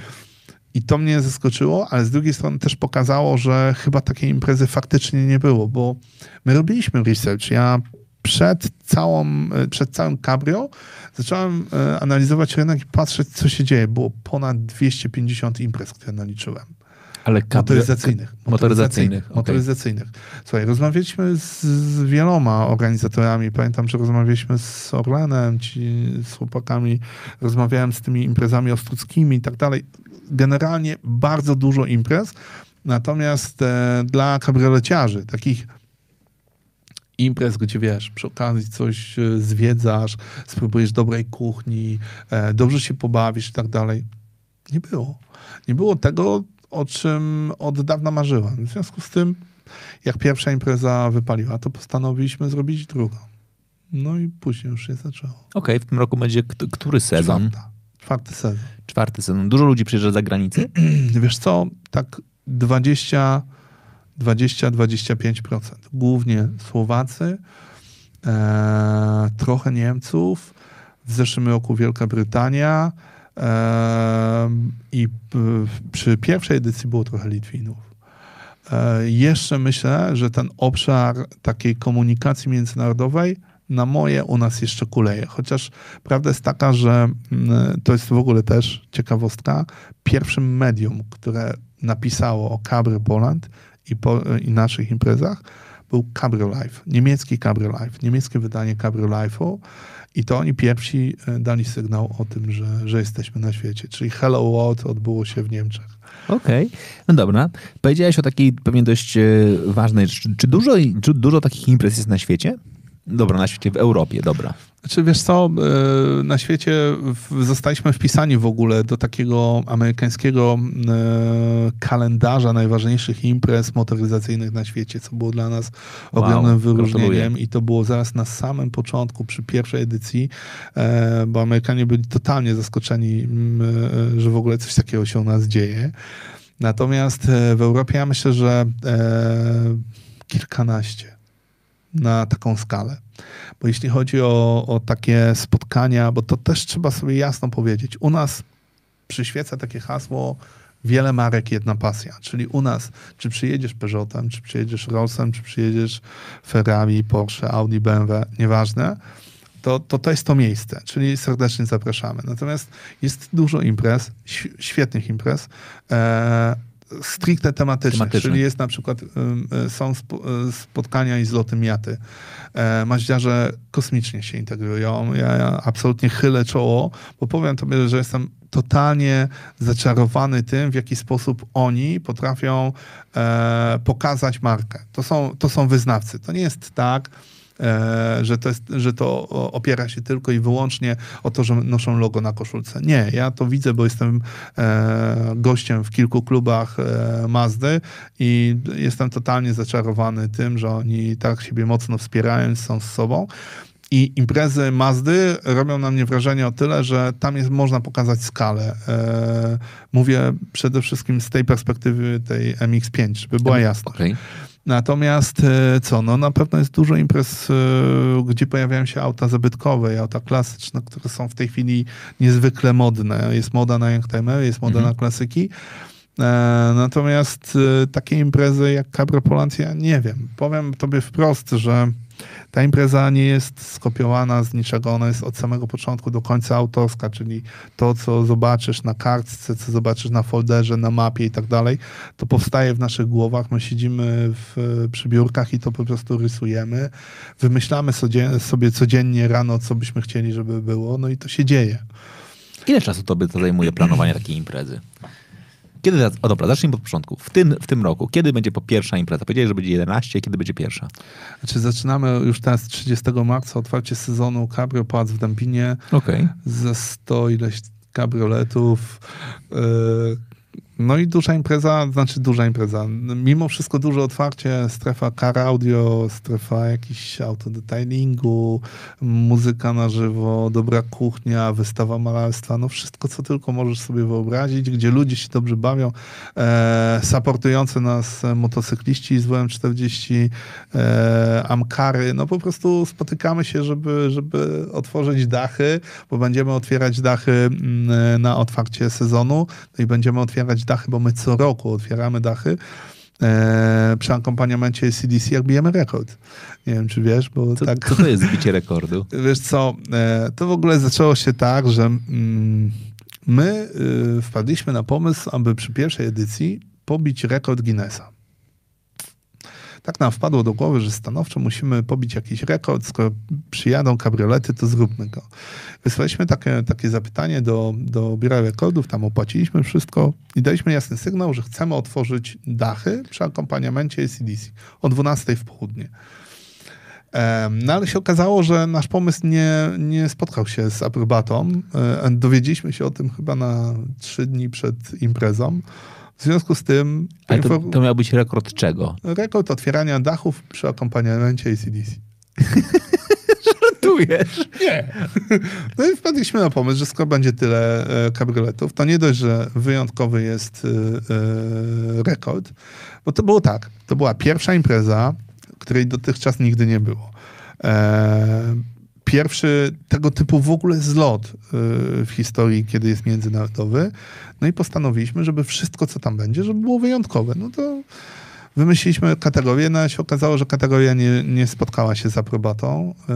I to mnie zaskoczyło, ale z drugiej strony też pokazało, że chyba takiej imprezy faktycznie nie było, bo my robiliśmy research. Ja przed, całą, przed całym Cabrio zacząłem e, analizować rynek i patrzeć, co się dzieje. Było ponad 250 imprez, które naliczyłem. Ale motoryzacyjnych. Motoryzacyjnych. Okay. Motoryzacyjnych. Słuchaj, rozmawialiśmy z, z, wieloma organizatorami. Pamiętam, że rozmawialiśmy z Orlenem, ci, z chłopakami. Rozmawiałem z tymi imprezami ostruckimi i tak dalej generalnie bardzo dużo imprez, natomiast e, dla kabrioleciarzy, takich imprez, gdzie wiesz, przy okazji coś e, zwiedzasz, spróbujesz dobrej kuchni, e, dobrze się pobawisz i tak dalej, nie było. Nie było tego, o czym od dawna marzyłem. W związku z tym, jak pierwsza impreza wypaliła, to postanowiliśmy zrobić drugą. No i później już się zaczęło. Okej, okay, w tym roku będzie który sezon? Czwarta. Czwarty sezon. Czwarty sezon. Dużo ludzi przyjeżdża za granicę? Wiesz co, tak 20, 20-25%. Głównie Słowacy, e, trochę Niemców, w zeszłym roku Wielka Brytania e, i przy pierwszej edycji było trochę Litwinów. E, jeszcze myślę, że ten obszar takiej komunikacji międzynarodowej na moje u nas jeszcze kuleje. Chociaż prawda jest taka, że mm, to jest w ogóle też ciekawostka. Pierwszym medium, które napisało o Cabrio Poland i, po, i naszych imprezach był Cabrio Life, niemiecki Cabrio Life, niemieckie wydanie Cabrio Life'u i to oni pierwsi e, dali sygnał o tym, że, że jesteśmy na świecie. Czyli Hello World odbyło się w Niemczech. Okej, okay. no dobra. Powiedziałeś o takiej pewnie dość e, ważnej rzeczy. Czy dużo, czy dużo takich imprez jest na świecie? Dobra, na świecie, w Europie, dobra. Znaczy, wiesz co, e, na świecie zostaliśmy wpisani w ogóle do takiego amerykańskiego e, kalendarza najważniejszych imprez motoryzacyjnych na świecie, co było dla nas ogromnym wow, wyróżnieniem gratuluję. i to było zaraz na samym początku, przy pierwszej edycji, e, bo Amerykanie byli totalnie zaskoczeni, że w ogóle coś takiego się u nas dzieje. Natomiast w Europie ja myślę, że kilkanaście na taką skalę. Bo jeśli chodzi o, o takie spotkania, bo to też trzeba sobie jasno powiedzieć, u nas przyświeca takie hasło wiele marek, jedna pasja. Czyli u nas, czy przyjedziesz Peugeotem, czy przyjedziesz Rollsem, czy przyjedziesz Ferrari, Porsche, Audi, BMW, nieważne, to, to to jest to miejsce, czyli serdecznie zapraszamy. Natomiast jest dużo imprez, świetnych imprez, e, stricte tematycznych, Tematyczne. czyli jest na przykład, ym, y, są y, spotkania i zloty miaty. E, maździarze kosmicznie się integrują. Ja, absolutnie chylę czoło, bo powiem tobie, że jestem totalnie zaczarowany tym, w jaki sposób oni potrafią e, pokazać markę. To są, to są wyznawcy. To nie jest tak, że, to jest, że to opiera się tylko i wyłącznie o to, że noszą logo na koszulce. Nie, ja to widzę, bo jestem e, gościem w kilku klubach e, Mazdy i jestem totalnie zaczarowany tym, że oni tak siebie mocno wspierają, są z sobą. I imprezy Mazdy robią na mnie wrażenie o tyle, że tam jest, można pokazać skalę. E, mówię przede wszystkim z tej perspektywy tej MX5, żeby była jasność. Okej. Natomiast e, co, no na pewno jest dużo imprez, e, gdzie pojawiają się auta zabytkowe i auta klasyczne, które są w tej chwili niezwykle modne. Jest moda na youngtimery, jest moda Mhm. na klasyki. E, Natomiast takie imprezy jak Cabrio Polancja, nie wiem. Powiem tobie wprost, że ta impreza nie jest skopiowana z niczego, ona jest od samego początku do końca autorska, czyli to, co zobaczysz na kartce, co zobaczysz na folderze, na mapie i tak dalej, to powstaje w naszych głowach. My siedzimy w, przy biurkach i to po prostu rysujemy. Wymyślamy sobie codziennie rano, co byśmy chcieli, żeby było, no i to się dzieje. Ile czasu tobie to zajmuje planowanie takiej imprezy? Kiedy, o dobra, zacznijmy od początku. W tym, w tym roku, kiedy będzie po pierwsza impreza? Powiedziałeś, że będzie 11, kiedy będzie pierwsza? Znaczy zaczynamy już teraz 30 marca otwarcie sezonu Cabrio Pałac w Dębinie. Okej. ze 100 ileś kabrioletów. Yy, No i duża impreza, znaczy duża impreza. Mimo wszystko duże otwarcie, strefa car audio, strefa jakiś autodetailingu, muzyka na żywo, dobra kuchnia, wystawa malarstwa, no wszystko, co tylko możesz sobie wyobrazić, gdzie ludzie się dobrze bawią. E, nas motocykliści z WM40, e, Amkary, no po prostu spotykamy się, żeby, żeby otworzyć dachy, bo będziemy otwierać dachy mm, na otwarcie sezonu no i będziemy otwierać dachy, bo my co roku otwieramy dachy e, przy akompaniamencie CDC, jak bijemy rekord. Nie wiem, czy wiesz, bo Co, tak... co to jest zbicie rekordu? Wiesz co, e, to w ogóle zaczęło się tak, że mm, my y, wpadliśmy na pomysł, aby przy pierwszej edycji pobić rekord Guinnessa. Tak nam wpadło do głowy, że stanowczo musimy pobić jakiś rekord, skoro przyjadą kabriolety, to zróbmy go. Wysłaliśmy takie, takie zapytanie do, do Biura Rekordów, tam opłaciliśmy wszystko i daliśmy jasny sygnał, że chcemy otworzyć dachy przy akompaniamencie ACDC o 12 w południe. No ale się okazało, że nasz pomysł nie, nie spotkał się z aprobatą. E, Dowiedzieliśmy się o tym chyba na trzy dni przed imprezą. W związku z tym Ale to, to miał być rekord czego? rekord otwierania dachów przy akompaniamencie ACDC. Żartujesz. Nie. No i wpadliśmy na pomysł, że skoro będzie tyle e, kabrioletów, to nie dość, że wyjątkowy jest e, e, rekord, bo to było tak, to była pierwsza impreza, której dotychczas nigdy nie było. Pierwszy tego typu w ogóle zlot e, w historii, kiedy jest międzynarodowy. No i postanowiliśmy, żeby wszystko, co tam będzie, żeby było wyjątkowe. No to Wymyśliliśmy kategorię, no się okazało, że kategoria nie, nie spotkała się z aprobatą, yy,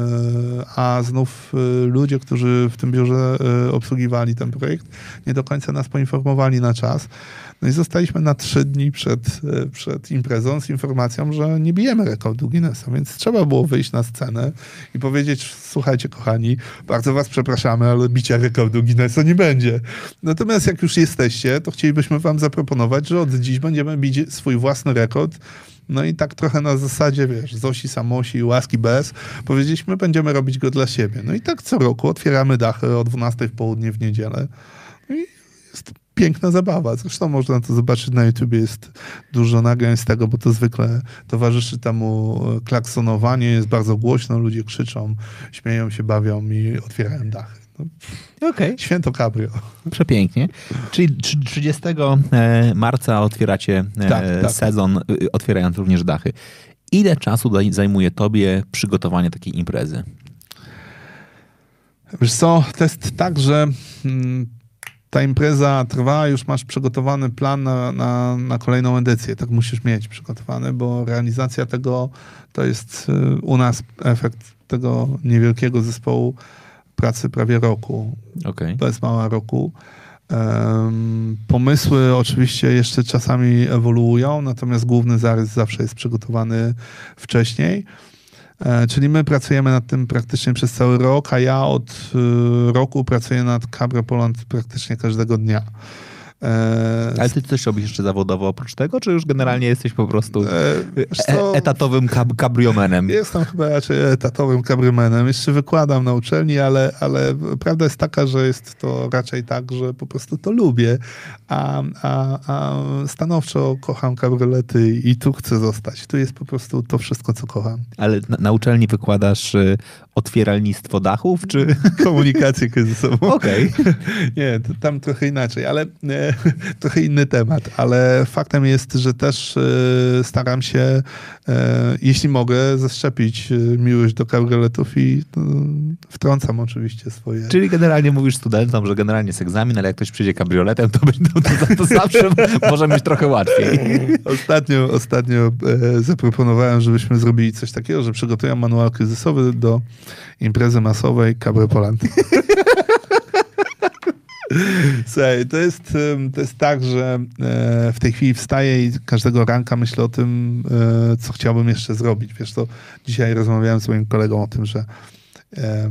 a znów yy, ludzie, którzy w tym biurze yy, obsługiwali ten projekt, nie do końca nas poinformowali na czas. No i zostaliśmy na trzy dni przed, przed imprezą z informacją, że nie bijemy rekordu Guinnessa, więc trzeba było wyjść na scenę i powiedzieć, słuchajcie kochani, bardzo was przepraszamy, ale bicia rekordu Guinnessa nie będzie. Natomiast jak już jesteście, to chcielibyśmy wam zaproponować, że od dziś będziemy bić swój własny rekord. No i tak trochę na zasadzie, wiesz, Zosi, Samosi, łaski bez, powiedzieliśmy, będziemy robić go dla siebie. No i tak co roku otwieramy dachy o 12 w południe w niedzielę. No i jest piękna zabawa. Zresztą można to zobaczyć na YouTubie, jest dużo nagrań z tego, bo to zwykle towarzyszy temu e, klaksonowanie, jest bardzo głośno, ludzie krzyczą, śmieją się, bawią i otwierają dachy. No, Okej. święto cabrio. Przepięknie. Czyli trzy- 30 e, marca otwieracie e, Tak, tak. sezon, y, otwierając również dachy. Ile czasu zajmuje tobie przygotowanie takiej imprezy? Wiesz co, to jest tak, że mm, ta impreza trwa, już masz przygotowany plan na, na, na kolejną edycję. Tak musisz mieć przygotowany, bo realizacja tego to jest y, u nas efekt tego niewielkiego zespołu pracy prawie roku. Okay. To jest mała roku. Um, pomysły oczywiście jeszcze czasami ewoluują, natomiast główny zarys zawsze jest przygotowany wcześniej. E, czyli my pracujemy nad tym praktycznie przez cały rok, a ja od y, roku pracuję nad Cabra Poland praktycznie każdego dnia. E, Ale ty coś robisz jeszcze zawodowo oprócz tego, czy już generalnie jesteś po prostu e, e etatowym kab kabriomenem? Jestem chyba raczej etatowym kabriomenem. Jeszcze wykładam na uczelni, ale, ale prawda jest taka, że jest to raczej tak, że po prostu to lubię, a, a, a stanowczo kocham kabriolety i tu chcę zostać. Tu jest po prostu to wszystko, co kocham. Ale na, na uczelni wykładasz y, otwieralnictwo dachów, czy... Komunikację kryzysową. Okej. Okay. Nie, tam trochę inaczej, ale e, trochę inny temat, ale faktem jest, że też e, staram się, e, jeśli mogę, zaszczepić miłość do kabrioletów i wtrącam oczywiście swoje... Czyli generalnie mówisz studentom, że generalnie jest egzamin, ale jak ktoś przyjdzie kabrioletem, to, to, to, to zawsze może mieć trochę łatwiej. Ostatnio, ostatnio zaproponowałem, żebyśmy zrobili coś takiego, że przygotuję manual kryzysowy do imprezy masowej Cabre Poland. Słuchaj, to jest, to jest tak, że e, w tej chwili wstaję i każdego ranka myślę o tym, e, co chciałbym jeszcze zrobić. Wiesz, to dzisiaj rozmawiałem z moim kolegą o tym, że e,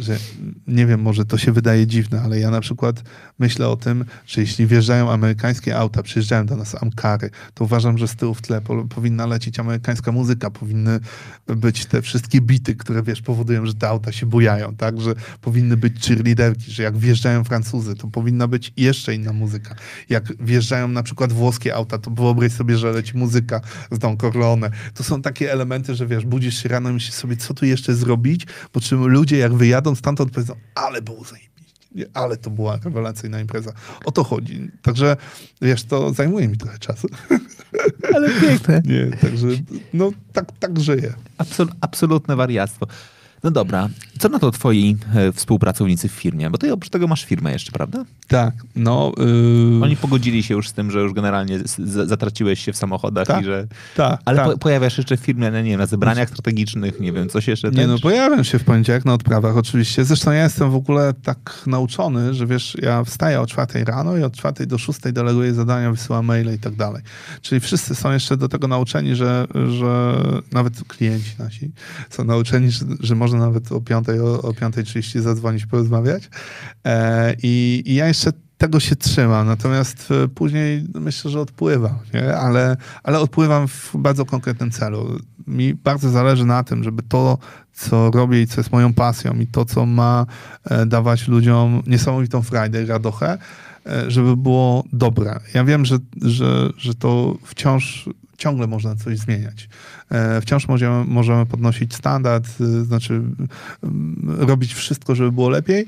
że nie wiem, może to się wydaje dziwne, ale ja na przykład myślę o tym, że jeśli wjeżdżają amerykańskie auta, przyjeżdżają do nas Amkary, to uważam, że z tyłu w tle po, powinna lecieć amerykańska muzyka, powinny być te wszystkie bity, które wiesz, powodują, że te auta się bujają, tak? Że powinny być cheerleaderki, że jak wjeżdżają Francuzy, to powinna być jeszcze inna muzyka. Jak wjeżdżają na przykład włoskie auta, to wyobraź sobie, że leci muzyka z Don Corleone. To są takie elementy, że wiesz, budzisz się rano i myślisz sobie, co tu jeszcze zrobić, po czym ludzie jak wyjadą stamtąd powiedzą, ale było zajebiście ale to była rewelacyjna impreza. O to chodzi. Także, wiesz, to zajmuje mi trochę czasu. Ale piękne. Nie, także, no, tak, tak żyję. Absol absolutne wariactwo. No dobra, co na to twoi e, współpracownicy w firmie? Bo ty oprócz tego masz firmę jeszcze, prawda? Tak, no... Yy... Oni pogodzili się już z tym, że już generalnie zatraciłeś się w samochodach tak, i że... Tak, Ale tak. Po pojawiasz jeszcze w firmie, no nie wiem, na zebraniach strategicznych, nie wiem, coś jeszcze... Nie, no pojawiam się w poniedziałek na odprawach oczywiście. Zresztą ja jestem w ogóle tak nauczony, że wiesz, ja wstaję o czwartej rano i od czwartej do szóstej deleguję zadania, wysyłam maile i tak dalej. Czyli wszyscy są jeszcze do tego nauczeni, że, że nawet klienci nasi są nauczeni, że, że można nawet o piątej, o, o 5.30 zadzwonić, porozmawiać. E, i, I ja jeszcze tego się trzymam, natomiast e, później myślę, że odpływam, nie? Ale, ale odpływam w bardzo konkretnym celu. Mi bardzo zależy na tym, żeby to, co robię i co jest moją pasją i to, co ma e, dawać ludziom niesamowitą frajdę i radochę, żeby było dobre. Ja wiem, że, że, że to wciąż ciągle można coś zmieniać. E, wciąż możemy, możemy podnosić standard, e, znaczy robić wszystko, żeby było lepiej.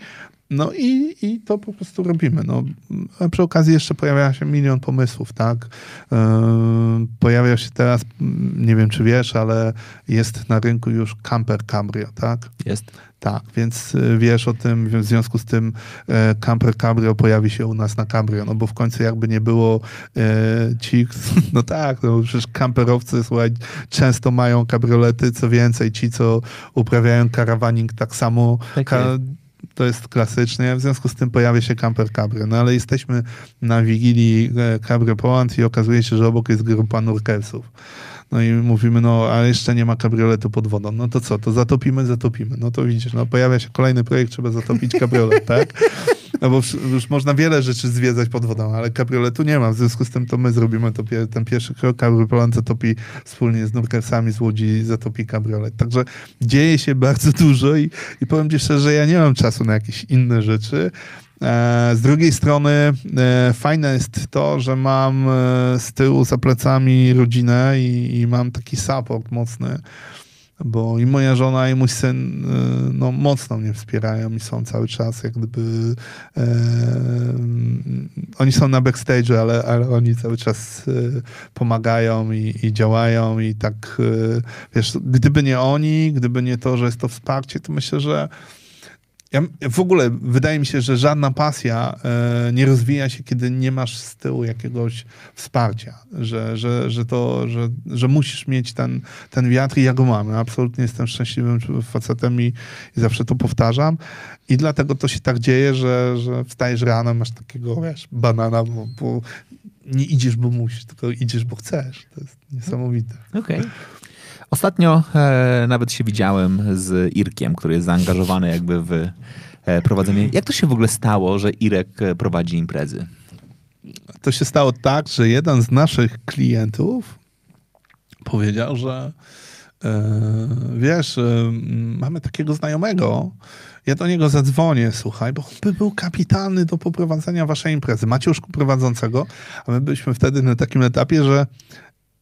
No i, i to po prostu robimy. No, a przy okazji jeszcze pojawia się milion pomysłów, tak? E, pojawia się teraz, nie wiem czy wiesz, ale jest na rynku już camper cabrio, tak? Jest. Tak, więc y, wiesz o tym, w związku z tym e, camper cabrio pojawi się u nas na cabrio, no bo w końcu jakby nie było e, ci, no tak, no przecież camperowcy, słuchaj, często mają kabriolety, co więcej, ci, co uprawiają karawaning tak samo, tak ka to jest klasycznie, w związku z tym pojawia się camper cabrio, no ale jesteśmy na wigilii e, Cabrio Poland i okazuje się, że obok jest grupa nurkersów. No i mówimy, no a jeszcze nie ma kabrioletu pod wodą. No to co, to zatopimy, zatopimy. No to widzisz, no pojawia się kolejny projekt, trzeba zatopić kabriolet, tak? No bo już można wiele rzeczy zwiedzać pod wodą, ale kabrioletu nie ma. W związku z tym to my zrobimy to, ten pierwszy krok. Kabriolet zatopi wspólnie z nurkersami z Łodzi, zatopi kabriolet. Także dzieje się bardzo dużo i, i powiem ci szczerze, że ja nie mam czasu na jakieś inne rzeczy. E, z drugiej strony e, fajne jest to, że mam e, z tyłu za plecami rodzinę i, i mam taki support mocny, bo i moja żona, i mój syn no, mocno mnie wspierają i są cały czas jak gdyby e, oni są na backstage, ale, ale oni cały czas e, pomagają i, i, działają i tak e, wiesz, gdyby nie oni, gdyby nie to, że jest to wsparcie, to myślę, że Ja, w ogóle wydaje mi się, że żadna pasja e, nie rozwija się, kiedy nie masz z tyłu jakiegoś wsparcia, że, że, że, to, że, że musisz mieć ten, ten wiatr i ja go mam. Ja absolutnie jestem szczęśliwym facetem i, i zawsze to powtarzam. I dlatego to się tak dzieje, że, że wstajesz rano, masz takiego, wiesz, banana, bo, bo nie idziesz, bo musisz, tylko idziesz, bo chcesz. To jest niesamowite. Okej. Okay. Ostatnio e, nawet się widziałem z Irkiem, który jest zaangażowany jakby w e, prowadzenie. Jak to się w ogóle stało, że Irek e, prowadzi imprezy? To się stało tak, że jeden z naszych klientów powiedział, że e, wiesz, e, mamy takiego znajomego, ja do niego zadzwonię, słuchaj, bo on by był kapitalny do poprowadzenia waszej imprezy. Macie już prowadzącego, a my byliśmy wtedy na takim etapie, że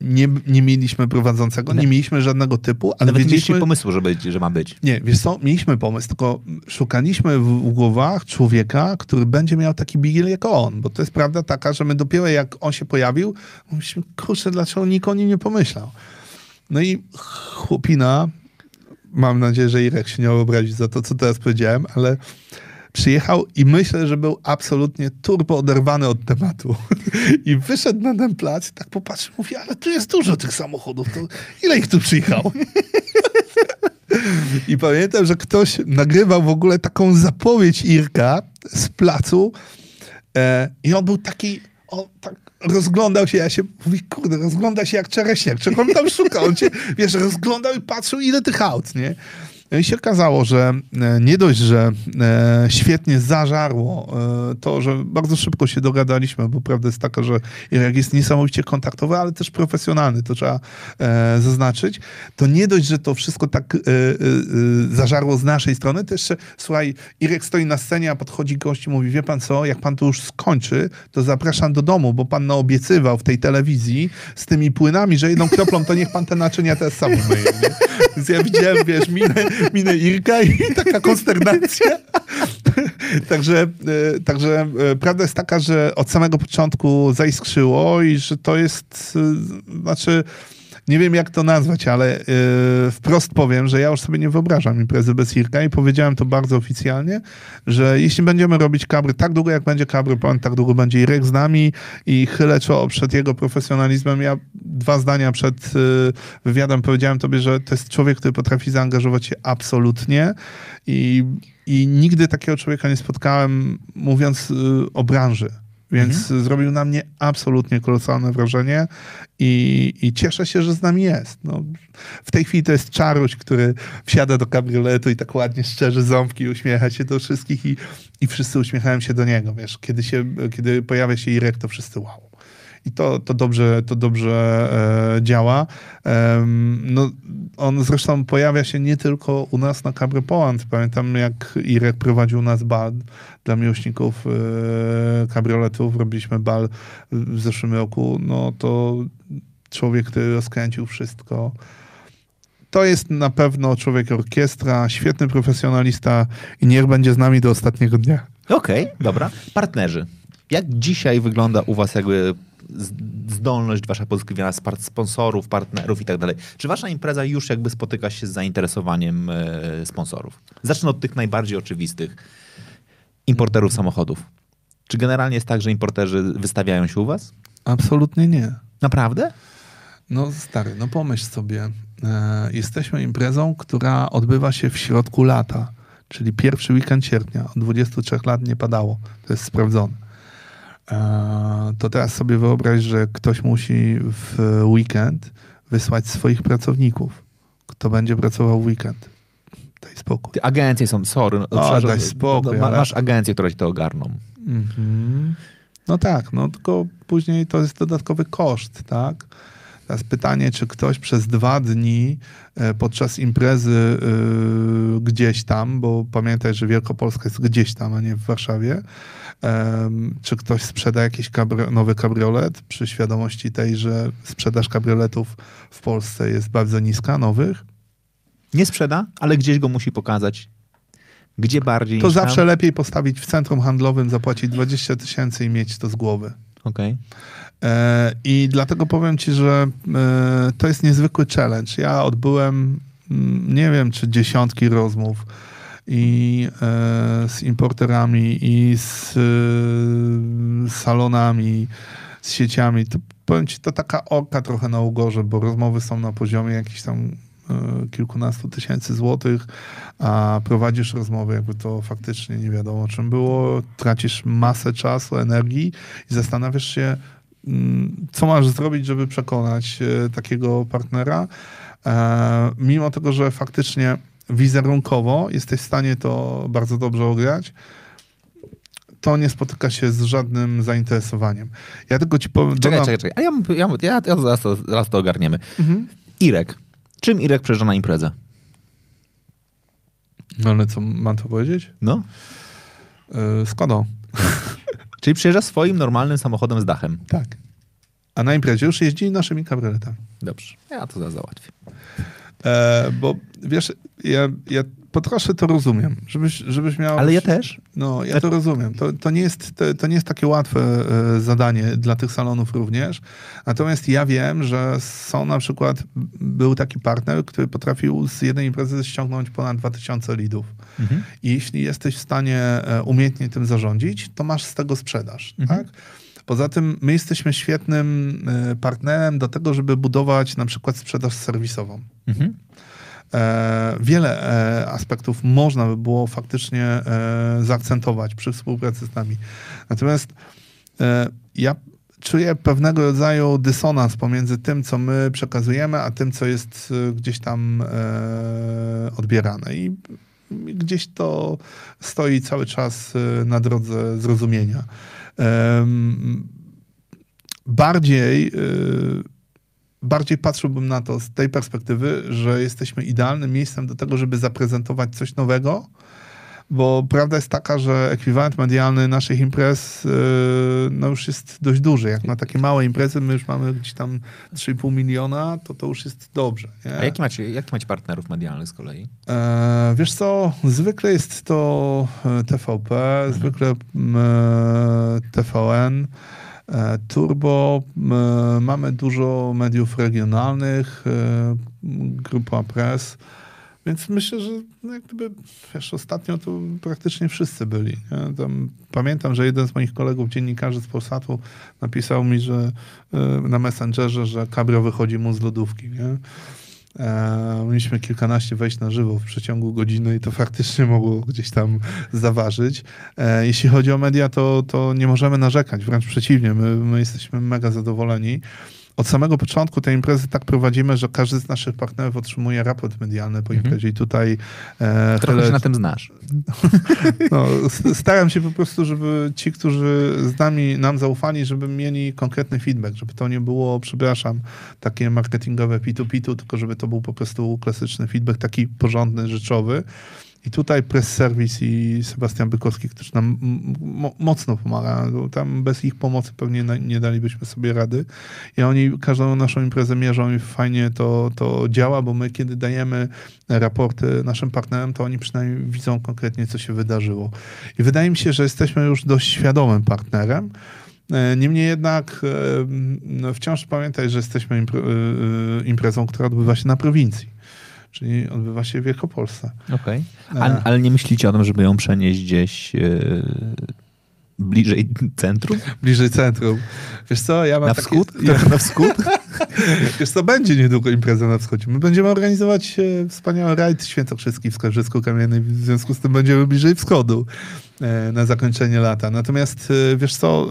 nie, nie mieliśmy prowadzącego, nie mieliśmy żadnego typu, ale Nawet wiedzieliśmy... mieliście pomysłu, że, być, że ma być. Nie, wiesz co, mieliśmy pomysł, tylko szukaliśmy w, głowach człowieka, który będzie miał taki bigil jak on, bo to jest prawda taka, że my dopiero jak on się pojawił, myślimy, kurczę, dlaczego nikt o nim nie pomyślał. No i chłopina, mam nadzieję, że Irek się nie obrazi za to, co teraz powiedziałem, ale przyjechał i myślę, że był absolutnie turbo oderwany od tematu. I wyszedł na ten plac tak popatrzył, mówi, ale tu jest dużo tych samochodów, to ile ich tu przyjechało? I pamiętam, że ktoś nagrywał w ogóle taką zapowiedź Irka z placu e, i on był taki, on tak rozglądał się, ja się, mówi, kurde, rozgląda się jak czereśniak, czego on tam szuka? On się, wiesz, rozglądał i patrzył, ile tych aut, nie? I się okazało, że e, nie dość, że e, świetnie zażarło e, to, że bardzo szybko się dogadaliśmy, bo prawda jest taka, że Irek jest niesamowicie kontaktowy, ale też profesjonalny, to trzeba zaznaczyć, to nie dość, że to wszystko tak zażarło z naszej strony, to jeszcze, słuchaj, Irek stoi na scenie, a podchodzi gość i mówi, wie pan co, jak pan to już skończy, to zapraszam do domu, bo pan naobiecywał w tej telewizji z tymi płynami, że jedną kroplą to niech pan te naczynia też sam umyje. Nie? Więc ja widziałem, wiesz, minę, minę Irka i taka konsternacja. także, e, także e, prawda jest taka, że od samego początku zaiskrzyło i że to jest, e, znaczy nie wiem jak to nazwać, ale yy, wprost powiem, że ja już sobie nie wyobrażam imprezy bez Irka i powiedziałem to bardzo oficjalnie, że jeśli będziemy robić kabry tak długo, jak będzie kabry plan, tak długo będzie Irek z nami i chylę czoło przed jego profesjonalizmem. Ja dwa zdania przed yy, wywiadem powiedziałem tobie, że to jest człowiek, który potrafi zaangażować się absolutnie i, i nigdy takiego człowieka nie spotkałem, mówiąc yy, o branży więc mhm. zrobił na mnie absolutnie kolosalne wrażenie i, i, cieszę się, że z nami jest. No, w tej chwili to jest czaruś, który wsiada do kabrioletu i tak ładnie szczerze ząbki, uśmiecha się do wszystkich i, i wszyscy uśmiechają się do niego. Wiesz, kiedy, się, kiedy pojawia się Irek, to wszyscy wow i to, to dobrze, to dobrze e, działa. E, no, on zresztą pojawia się nie tylko u nas na Cabry Poland. Pamiętam, jak Irek prowadził nas bal dla miłośników e, kabrioletów. Robiliśmy bal w zeszłym roku. No to człowiek, który rozkręcił wszystko. To jest na pewno człowiek orkiestra, świetny profesjonalista i niech będzie z nami do ostatniego dnia. Okej, okay, dobra. Partnerzy. Jak dzisiaj wygląda u was jakby zdolność wasza pozyskiwania sponsorów, partnerów i tak dalej. Czy wasza impreza już jakby spotyka się z zainteresowaniem e, sponsorów? Zacznę od tych najbardziej oczywistych. Importerów samochodów. Czy generalnie jest tak, że importerzy wystawiają się u was? Absolutnie nie. Naprawdę? No stary, no pomyśl sobie. E, jesteśmy imprezą, która odbywa się w środku lata, czyli pierwszy weekend sierpnia. Od 23 lat nie padało. To jest sprawdzone to teraz sobie wyobraź, że ktoś musi w weekend wysłać swoich pracowników. Kto będzie pracował w weekend? Daj spokój. Te agencje są, sorry. No, o, daj spokój. No, masz agencje, które ci to ogarną. Mhm. No tak, no tylko później to jest dodatkowy koszt, tak? Teraz pytanie, czy ktoś przez dwa dni e, podczas imprezy yy, gdzieś tam, bo pamiętaj, że Wielkopolska jest gdzieś tam, a nie w Warszawie, czy ktoś sprzeda jakiś nowy kabriolet przy świadomości tej, że sprzedaż kabrioletów w Polsce jest bardzo niska, nowych? Nie sprzeda, ale gdzieś go musi pokazać. Gdzie bardziej? To zawsze tam? lepiej postawić w centrum handlowym, zapłacić 20 tysięcy i mieć to z głowy. Okej. Okay. E, I dlatego powiem ci, że e, to jest niezwykły challenge. Ja odbyłem, mm, nie wiem, czy dziesiątki rozmów i e, z importerami, i z e, salonami, z sieciami. To powiem ci, to taka orka trochę na ugorze, bo rozmowy są na poziomie jakichś tam e, kilkunastu tysięcy złotych, a prowadzisz rozmowy, jakby to faktycznie nie wiadomo czym było, tracisz masę czasu, energii i zastanawiasz się, mm, co masz zrobić, żeby przekonać takiego partnera, mimo tego, że faktycznie wizerunkowo jesteś w stanie to bardzo dobrze ograć, to nie spotyka się z żadnym zainteresowaniem. Ja tylko ci powiem... Czekaj, dodam- czekaj, czekaj. A ja, ja, ja, ja zaraz, to, zaraz to ogarniemy. Mhm. Irek. Czym Irek przyjeżdża na imprezę? No ale co mam to powiedzieć? No. Yy, Skoda. Czyli przyjeżdża swoim normalnym samochodem z dachem. Tak. A na imprezie już jeździ naszymi kabrioletami. Dobrze. Ja to zaraz załatwię. E, bo wiesz, ja, ja po trosze to rozumiem, żebyś, żebyś miał... Ale ja też. No, ja to rozumiem. To, to, nie jest, to, to nie jest takie łatwe e, zadanie dla tych salonów również. Natomiast ja wiem, że są na przykład, był taki partner, który potrafił z jednej imprezy ściągnąć ponad 2000 lidów. Mhm. I jeśli jesteś w stanie e, umiejętnie tym zarządzić, to masz z tego sprzedaż. Mhm. Tak? Poza tym my jesteśmy świetnym e, partnerem do tego, żeby budować na przykład sprzedaż serwisową. Mhm. E, wiele e, aspektów można by było faktycznie e, zaakcentować przy współpracy z nami. Natomiast e, ja czuję pewnego rodzaju dysonans pomiędzy tym, co my przekazujemy, a tym, co jest e, gdzieś tam odbierane. I gdzieś to stoi cały czas na drodze zrozumienia. Bardziej, y, bardziej patrzyłbym na to z tej perspektywy, że jesteśmy idealnym miejscem do tego, żeby zaprezentować coś nowego, bo prawda jest taka, że ekwiwalent medialny naszych imprez y, no już jest dość duży. Jak na takie małe imprezy my już mamy gdzieś tam 3,5 miliona, to to już jest dobrze. Nie? A jaki macie, jaki macie partnerów medialnych z kolei? E, wiesz co, zwykle jest to e, TVP, zwykle m, e, TVN, Turbo, mamy dużo mediów regionalnych, Grupa Press, więc myślę, że no jak gdyby, wiesz, ostatnio to praktycznie wszyscy byli. Pamiętam, że jeden z moich kolegów, dziennikarzy z Polsatu, napisał mi, że e, na Messengerze, że kabrio wychodzi mu z lodówki. Nie? E, mieliśmy kilkanaście wejść na żywo w przeciągu godziny i to faktycznie mogło gdzieś tam zaważyć. E, jeśli chodzi o media, to, to nie możemy narzekać, wręcz przeciwnie, my, my jesteśmy mega zadowoleni. Od samego początku tej imprezy tak prowadzimy, że każdy z naszych partnerów otrzymuje raport medialny po imprezie i tutaj e, Trochę chylę- się na tym znasz. no, staram się po prostu, żeby ci, którzy z nami, nam zaufali, żeby mieli konkretny feedback, żeby to nie było, przepraszam, takie marketingowe pitu-pitu, tylko żeby to był po prostu klasyczny feedback, taki porządny, rzeczowy. I tutaj Press Service i Sebastian Bykowski, którzy nam mocno pomaga. No, Tam bez ich pomocy pewnie nie dalibyśmy sobie rady. I oni każdą naszą imprezę mierzą i fajnie to, to działa, bo my kiedy dajemy raporty naszym partnerom, to oni przynajmniej widzą konkretnie, co się wydarzyło. I wydaje mi się, że jesteśmy już dość świadomym partnerem. E, Niemniej jednak e, no, wciąż pamiętaj, że jesteśmy e, imprezą, która odbywa się na prowincji. Czyli odbywa się w Wielkopolsce. Okej. E. Ale, ale nie myślicie o tym, żeby ją przenieść gdzieś e, bliżej centrum? Bliżej centrum. Wiesz co, ja mam Na takie- wschód? Ja, Na wschód? wiesz co, będzie niedługo impreza na wschodzie. My będziemy organizować e, wspaniały rajd świętokrzyski w Skarżysku Kamiennej, w związku z tym będziemy bliżej wschodu na zakończenie lata. Natomiast e, wiesz co,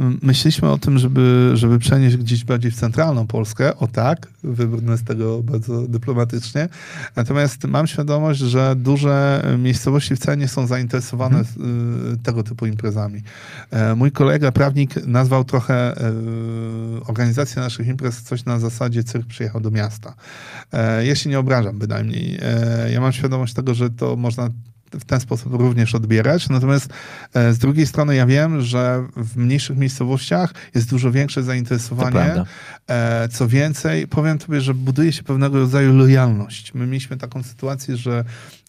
e, myśleliśmy o tym, żeby, żeby przenieść gdzieś bardziej w centralną Polskę, o tak, wybrnę z tego bardzo dyplomatycznie. Natomiast mam świadomość, że duże miejscowości wcale nie są zainteresowane e, tego typu imprezami. E, Mój kolega prawnik nazwał trochę e, organizację naszych imprez coś na zasadzie cyrk przyjechał do miasta. E, Ja się nie obrażam bynajmniej. E, Ja mam świadomość tego, że to można w ten sposób również odbierać. Natomiast e, z drugiej strony ja wiem, że w mniejszych miejscowościach jest dużo większe zainteresowanie. E, Co więcej, powiem tobie, że buduje się pewnego rodzaju lojalność. My mieliśmy taką sytuację, że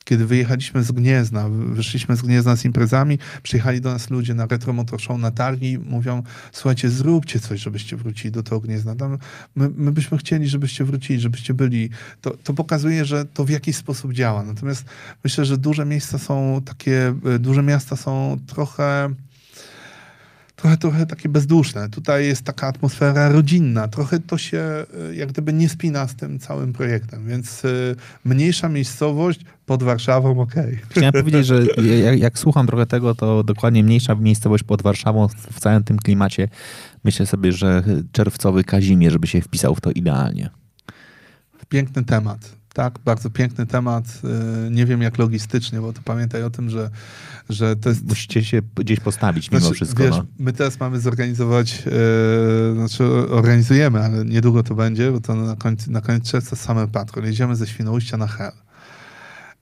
kiedy wyjechaliśmy z Gniezna, wyszliśmy z Gniezna z imprezami, przyjechali do nas ludzie na Retro Motor Show na targi, mówią, słuchajcie, zróbcie coś, żebyście wrócili do tego Gniezna. Tam my, my byśmy chcieli, żebyście wrócili, żebyście byli. To, to pokazuje, że to w jakiś sposób działa. Natomiast myślę, że duże miejsca są takie, e, duże miasta są trochę trochę, trochę takie bezduszne. Tutaj jest taka atmosfera rodzinna. Trochę to się e, jak gdyby nie spina z tym całym projektem, więc e, mniejsza miejscowość pod Warszawą, okej. Okay. Chciałem powiedzieć, że jak, jak, słucham trochę tego, to dokładnie mniejsza miejscowość pod Warszawą w całym tym klimacie. Myślę sobie, że czerwcowy Kazimierz by się wpisał w to idealnie. Piękny temat. Tak, bardzo piękny temat. E, nie wiem jak logistycznie, bo to pamiętaj o tym, że że to jest... Musicie się gdzieś postawić mimo znaczy, wszystko. Wiesz, no. My teraz mamy zorganizować, e, znaczy organizujemy, ale niedługo to będzie, bo to na koniec, na koniec czerwca Summer Patrol. Jedziemy ze Świnoujścia na Hel.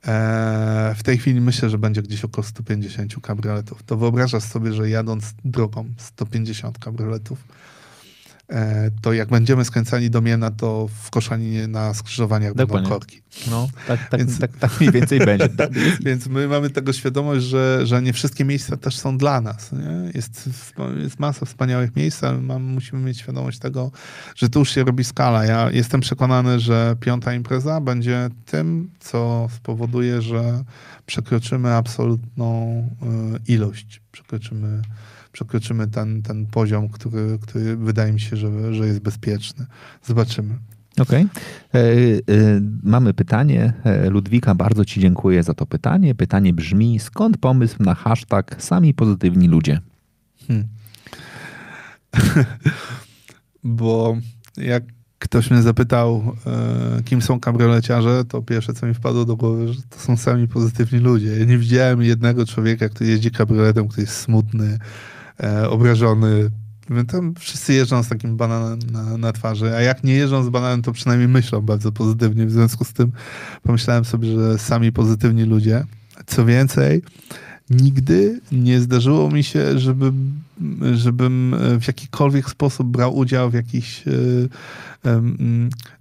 E, w tej chwili myślę, że będzie gdzieś około 150 kabrioletów. To wyobrażasz sobie, że jadąc drogą 150 kabrioletów, to jak będziemy skręcani do Miena, to w Koszalinie na skrzyżowaniach Dokładnie. będą korki. No, tak, tak, więc, tak, tak mniej więcej będzie. więc my mamy tego świadomość, że, że nie wszystkie miejsca też są dla nas. Nie? Jest, jest masa wspaniałych miejsc, ale mam, musimy mieć świadomość tego, że tu już się robi skala. Ja jestem przekonany, że piąta impreza będzie tym, co spowoduje, że przekroczymy absolutną y, ilość. Przekroczymy przekroczymy ten, ten poziom, który, który wydaje mi się, że, że jest bezpieczny. Zobaczymy. Okej. Okay. E, e, mamy pytanie. E, Ludwika, bardzo Ci dziękuję za to pytanie. Pytanie brzmi: skąd pomysł na hashtag sami pozytywni ludzie? Hmm. Bo jak ktoś mnie zapytał, kim są kabrioleciarze, to pierwsze, co mi wpadło do głowy, że to są sami pozytywni ludzie. Ja nie widziałem jednego człowieka, który jeździ kabrioletem, który jest smutny, e, obrażony. Tam wszyscy jeżdżą z takim bananem na, na, twarzy, a jak nie jeżdżą z bananem, to przynajmniej myślą bardzo pozytywnie. W związku z tym pomyślałem sobie, że sami pozytywni ludzie. Co więcej, nigdy nie zdarzyło mi się, żeby, żebym w jakikolwiek sposób brał udział w jakiś, e,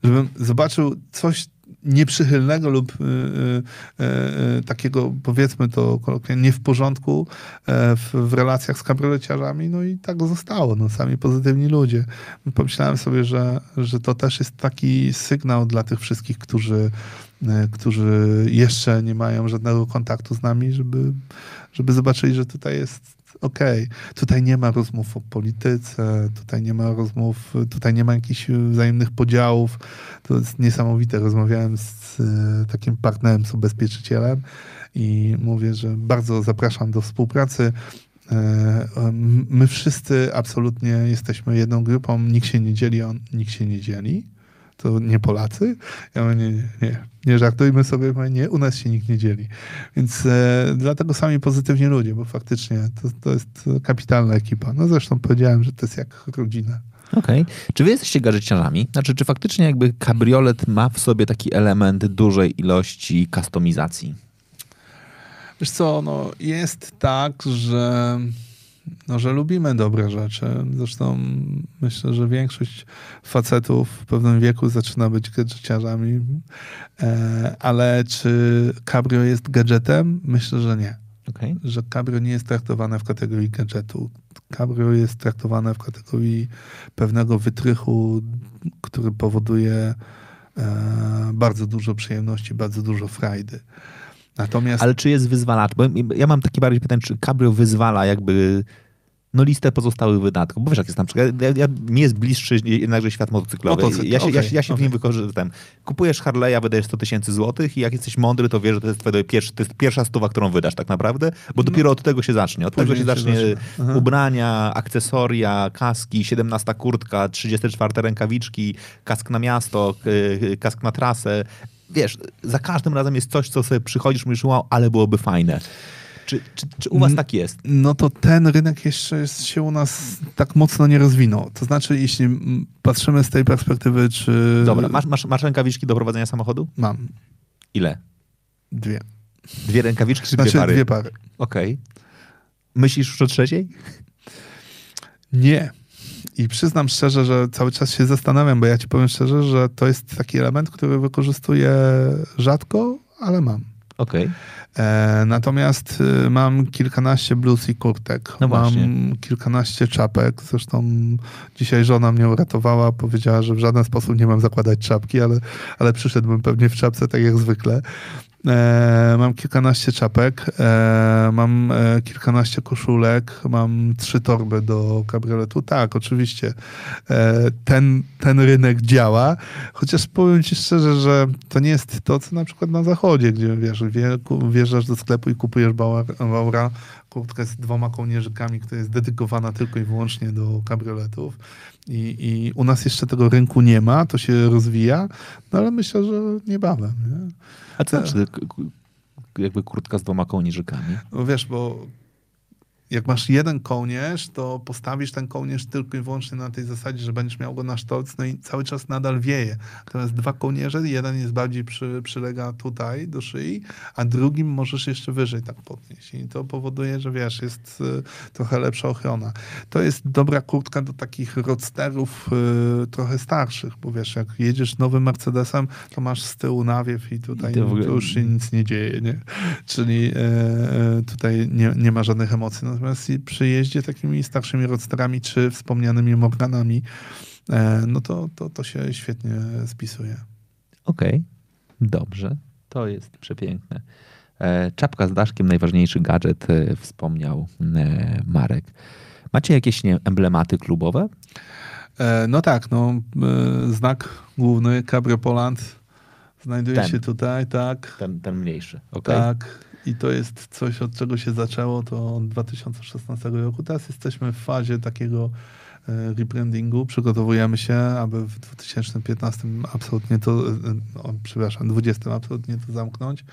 żebym zobaczył coś nieprzychylnego lub y, y, y, takiego, powiedzmy to nie w porządku e, w, w, relacjach z kabrioleciarzami, no i tak zostało, no sami pozytywni ludzie. Pomyślałem sobie, że, że to też jest taki sygnał dla tych wszystkich, którzy, e, którzy jeszcze nie mają żadnego kontaktu z nami, żeby, żeby zobaczyli, że tutaj jest okej, okay. tutaj nie ma rozmów o polityce, tutaj nie ma rozmów, tutaj nie ma jakichś wzajemnych podziałów. To jest niesamowite. Rozmawiałem z e, takim partnerem, z ubezpieczycielem i mówię, że bardzo zapraszam do współpracy. E, my wszyscy absolutnie jesteśmy jedną grupą, nikt się nie dzieli, on nikt się nie dzieli to nie Polacy? Ja mówię, nie, nie, nie, nie żartujmy sobie, nie, u nas się nikt nie dzieli. Więc e, dlatego sami pozytywni ludzie, bo faktycznie to, to jest kapitalna ekipa. No zresztą powiedziałem, że to jest jak rodzina. Okej. Okay. Czy wy jesteście gadżeciarzami? Znaczy, czy faktycznie jakby kabriolet ma w sobie taki element dużej ilości kustomizacji? Wiesz co, no jest tak, że no, że lubimy dobre rzeczy. Zresztą myślę, że większość facetów w pewnym wieku zaczyna być gadżeciarzami. E, ale czy cabrio jest gadżetem? Myślę, że nie. Okay. Że cabrio nie jest traktowane w kategorii gadżetu. Cabrio jest traktowane w kategorii pewnego wytrychu, który powoduje e, bardzo dużo przyjemności, bardzo dużo frajdy. Natomiast... Ale czy jest wyzwalacz? Bo ja mam takie bardziej pytanie, czy Cabrio wyzwala jakby no listę pozostałych wydatków. Bo wiesz, jak jest na przykład, ja, ja, mi jest bliższy jednakże świat motocyklowy. Motocykl, ja się, okay, ja, ja się okay. w nim wykorzystam. Kupujesz Harley'a, wydajesz 100 tysięcy złotych i jak jesteś mądry, to wiesz, że to jest, twoje pierwsze, to jest pierwsza stuwa, którą wydasz tak naprawdę, bo no. dopiero od tego się zacznie. Od tego się zacznie ubrania, akcesoria, kaski, 17 kurtka, 34 rękawiczki, kask na miasto, kask na trasę. Wiesz, za każdym razem jest coś, co sobie przychodzisz, mówisz, wow, ale byłoby fajne. Czy, czy, czy, u was tak jest? No to ten rynek jeszcze jest, się u nas tak mocno nie rozwinął. To znaczy, jeśli patrzymy z tej perspektywy, czy... Dobra, masz, masz, masz rękawiczki do prowadzenia samochodu? Mam. Ile? Dwie. Dwie rękawiczki czy znaczy, dwie pary? dwie pary. Okej. Okay. Myślisz już o trzeciej? Nie. I przyznam szczerze, że cały czas się zastanawiam, bo ja ci powiem szczerze, że to jest taki element, który wykorzystuję rzadko, ale mam. Okej. E, natomiast y, mam kilkanaście bluz i kurtek. No mam kilkanaście czapek. Zresztą dzisiaj żona mnie uratowała. Powiedziała, że w żaden sposób nie mam zakładać czapki, ale, ale przyszedłbym pewnie w czapce, tak jak zwykle. E, mam kilkanaście czapek, e, mam e, kilkanaście koszulek, mam trzy torby do kabrioletu. Tak, oczywiście e, ten, ten rynek działa, chociaż powiem ci szczerze, że to nie jest to, co na przykład na zachodzie, gdzie wiesz, wjeżdżasz do sklepu i kupujesz baura, kurtkę z dwoma kołnierzykami, która jest dedykowana tylko i wyłącznie do kabrioletów. I, I u nas jeszcze tego rynku nie ma, to się rozwija, no ale myślę, że niebawem. Nie? A co znaczy jakby kurtka z dwoma kołnierzykami? No wiesz, bo jak masz jeden kołnierz, to postawisz ten kołnierz tylko i wyłącznie na tej zasadzie, że będziesz miał go na sztorc, no i cały czas nadal wieje. Natomiast dwa kołnierze, jeden jest bardziej przy, przylega tutaj do szyi, a drugim możesz jeszcze wyżej tak podnieść. I to powoduje, że wiesz, jest y, trochę lepsza ochrona. To jest dobra kurtka do takich roadsterów y, trochę starszych, bo wiesz, jak jedziesz nowym Mercedesem, to masz z tyłu nawiew i tutaj I ogóle- już się nic nie dzieje, nie? Czyli e, tutaj nie, nie ma żadnych emocji. Natomiast przy jeździe takimi starszymi roadsterami czy wspomnianymi Morganami, e, no to, to, to się świetnie spisuje. Okej, dobrze. To jest przepiękne. E, czapka z daszkiem, najważniejszy gadżet, e, wspomniał Marek. Macie jakieś nie, emblematy klubowe? No tak, no, znak główny Cabrio Poland znajduje Ten. się tutaj, tak. Ten, ten mniejszy. okej? Tak. I to jest coś, od czego się zaczęło, to od 2016 roku. Teraz jesteśmy w fazie takiego e, rebrandingu. Przygotowujemy się, aby w 2015 absolutnie to, e, o, przepraszam, 20 absolutnie to zamknąć, e,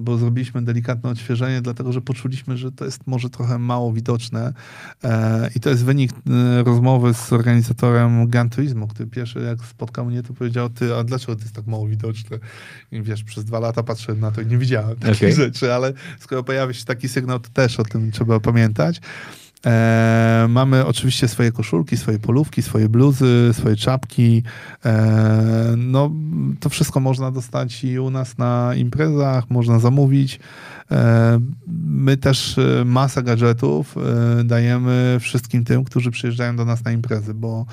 bo zrobiliśmy delikatne odświeżenie, dlatego że poczuliśmy, że to jest może trochę mało widoczne. E, I to jest wynik e, rozmowy z organizatorem Gran Turismo, który pierwszy jak spotkał mnie, to powiedział, ty, a dlaczego to jest tak mało widoczne? I wiesz, przez dwa lata patrzyłem na to i nie widziałem takich Okej. rzeczy, ale skoro pojawia się taki sygnał, to też o tym trzeba pamiętać. E, mamy oczywiście swoje koszulki, swoje polówki, swoje bluzy, swoje czapki. E, no, to wszystko można dostać i u nas na imprezach, można zamówić. E, my też e, masę gadżetów e, dajemy wszystkim tym, którzy przyjeżdżają do nas na imprezy, bo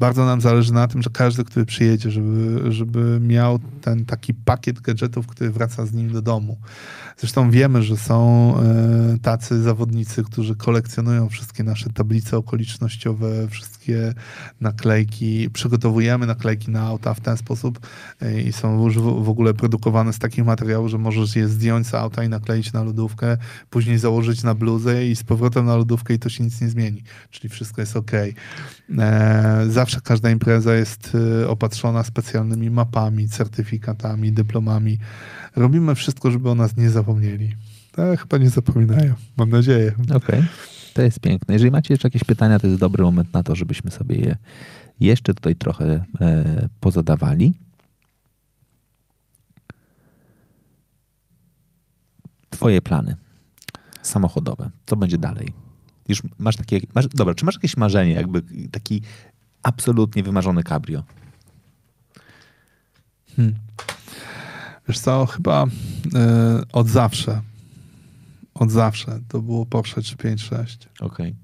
bardzo nam zależy na tym, że każdy, który przyjedzie, żeby, żeby miał ten taki pakiet gadżetów, który wraca z nim do domu. Zresztą wiemy, że są e, tacy zawodnicy, którzy kolekcjonują wszystkie nasze tablice okolicznościowe, wszystkie naklejki. Przygotowujemy naklejki na auta w ten sposób e, i są już w, ogóle produkowane z takich materiałów, że możesz je zdjąć z auta i nakleić na lodówkę, później założyć na bluzę i z powrotem na lodówkę i to się nic nie zmieni. Czyli wszystko jest ok. E, zawsze każda impreza jest e, opatrzona specjalnymi mapami, certyfikatami, dyplomami. Robimy wszystko, żeby o nas nie zapomnieli. E, chyba nie zapominają. Mam nadzieję. Okej, to jest piękne. Jeżeli macie jeszcze jakieś pytania, to jest dobry moment na to, żebyśmy sobie je jeszcze tutaj trochę e, pozadawali. Twoje plany samochodowe. Co będzie dalej? Już masz takie. Masz, dobra, czy masz jakieś marzenie, jakby taki absolutnie wymarzony cabrio? Hmm. Wiesz co, chyba e, od zawsze, od zawsze to było Porsche 356. Okej.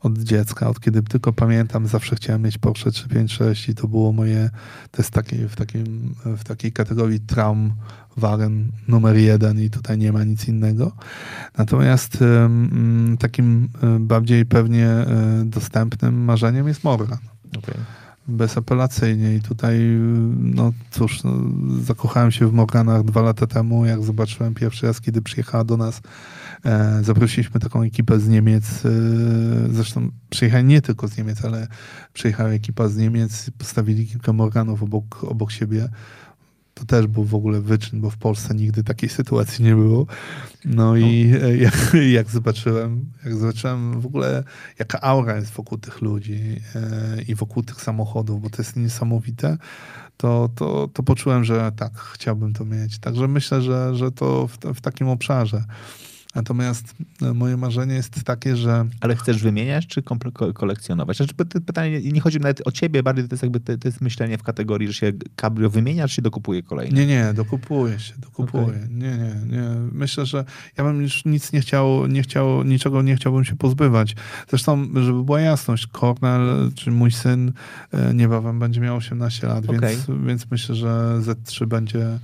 Od dziecka, od kiedy tylko pamiętam, zawsze chciałem mieć Porsche 356 i to było moje, to jest taki, w, takim, w takiej kategorii Traumwagen numer jeden i tutaj nie ma nic innego. Natomiast takim e, bardziej pewnie e, dostępnym marzeniem jest Morgan bezapelacyjnie i tutaj, no cóż, no, zakochałem się w Morganach dwa lata temu, jak zobaczyłem pierwszy raz, kiedy przyjechała do nas, e, zaprosiliśmy taką ekipę z Niemiec, e, zresztą przyjechali nie tylko z Niemiec, ale przyjechała ekipa z Niemiec, postawili kilka Morganów obok, obok siebie. To też był w ogóle wyczyn, bo w Polsce nigdy takiej sytuacji nie było. No i e, jak, jak zobaczyłem, jak zobaczyłem w ogóle, jaka aura jest wokół tych ludzi e, i wokół tych samochodów, bo to jest niesamowite, to, to, to poczułem, że tak, chciałbym to mieć. Także myślę, że, że to w, w takim obszarze. Natomiast e, moje marzenie jest takie, że... Ale chcesz wymieniać, czy kolekcjonować? Znaczy, pytanie, nie chodzi nawet o ciebie, bardziej to jest jakby to, jest myślenie w kategorii, że się cabrio wymienia, czy się dokupuje kolejny? Nie, nie, dokupuje się, dokupuje. Okay. Nie, nie, nie. Myślę, że ja bym już nic nie chciał, nie chciał, niczego nie chciałbym się pozbywać. Zresztą, żeby była jasność, Cornel, czy mój syn e, niebawem będzie miał 18 lat, okay. więc, więc myślę, że Z3 będzie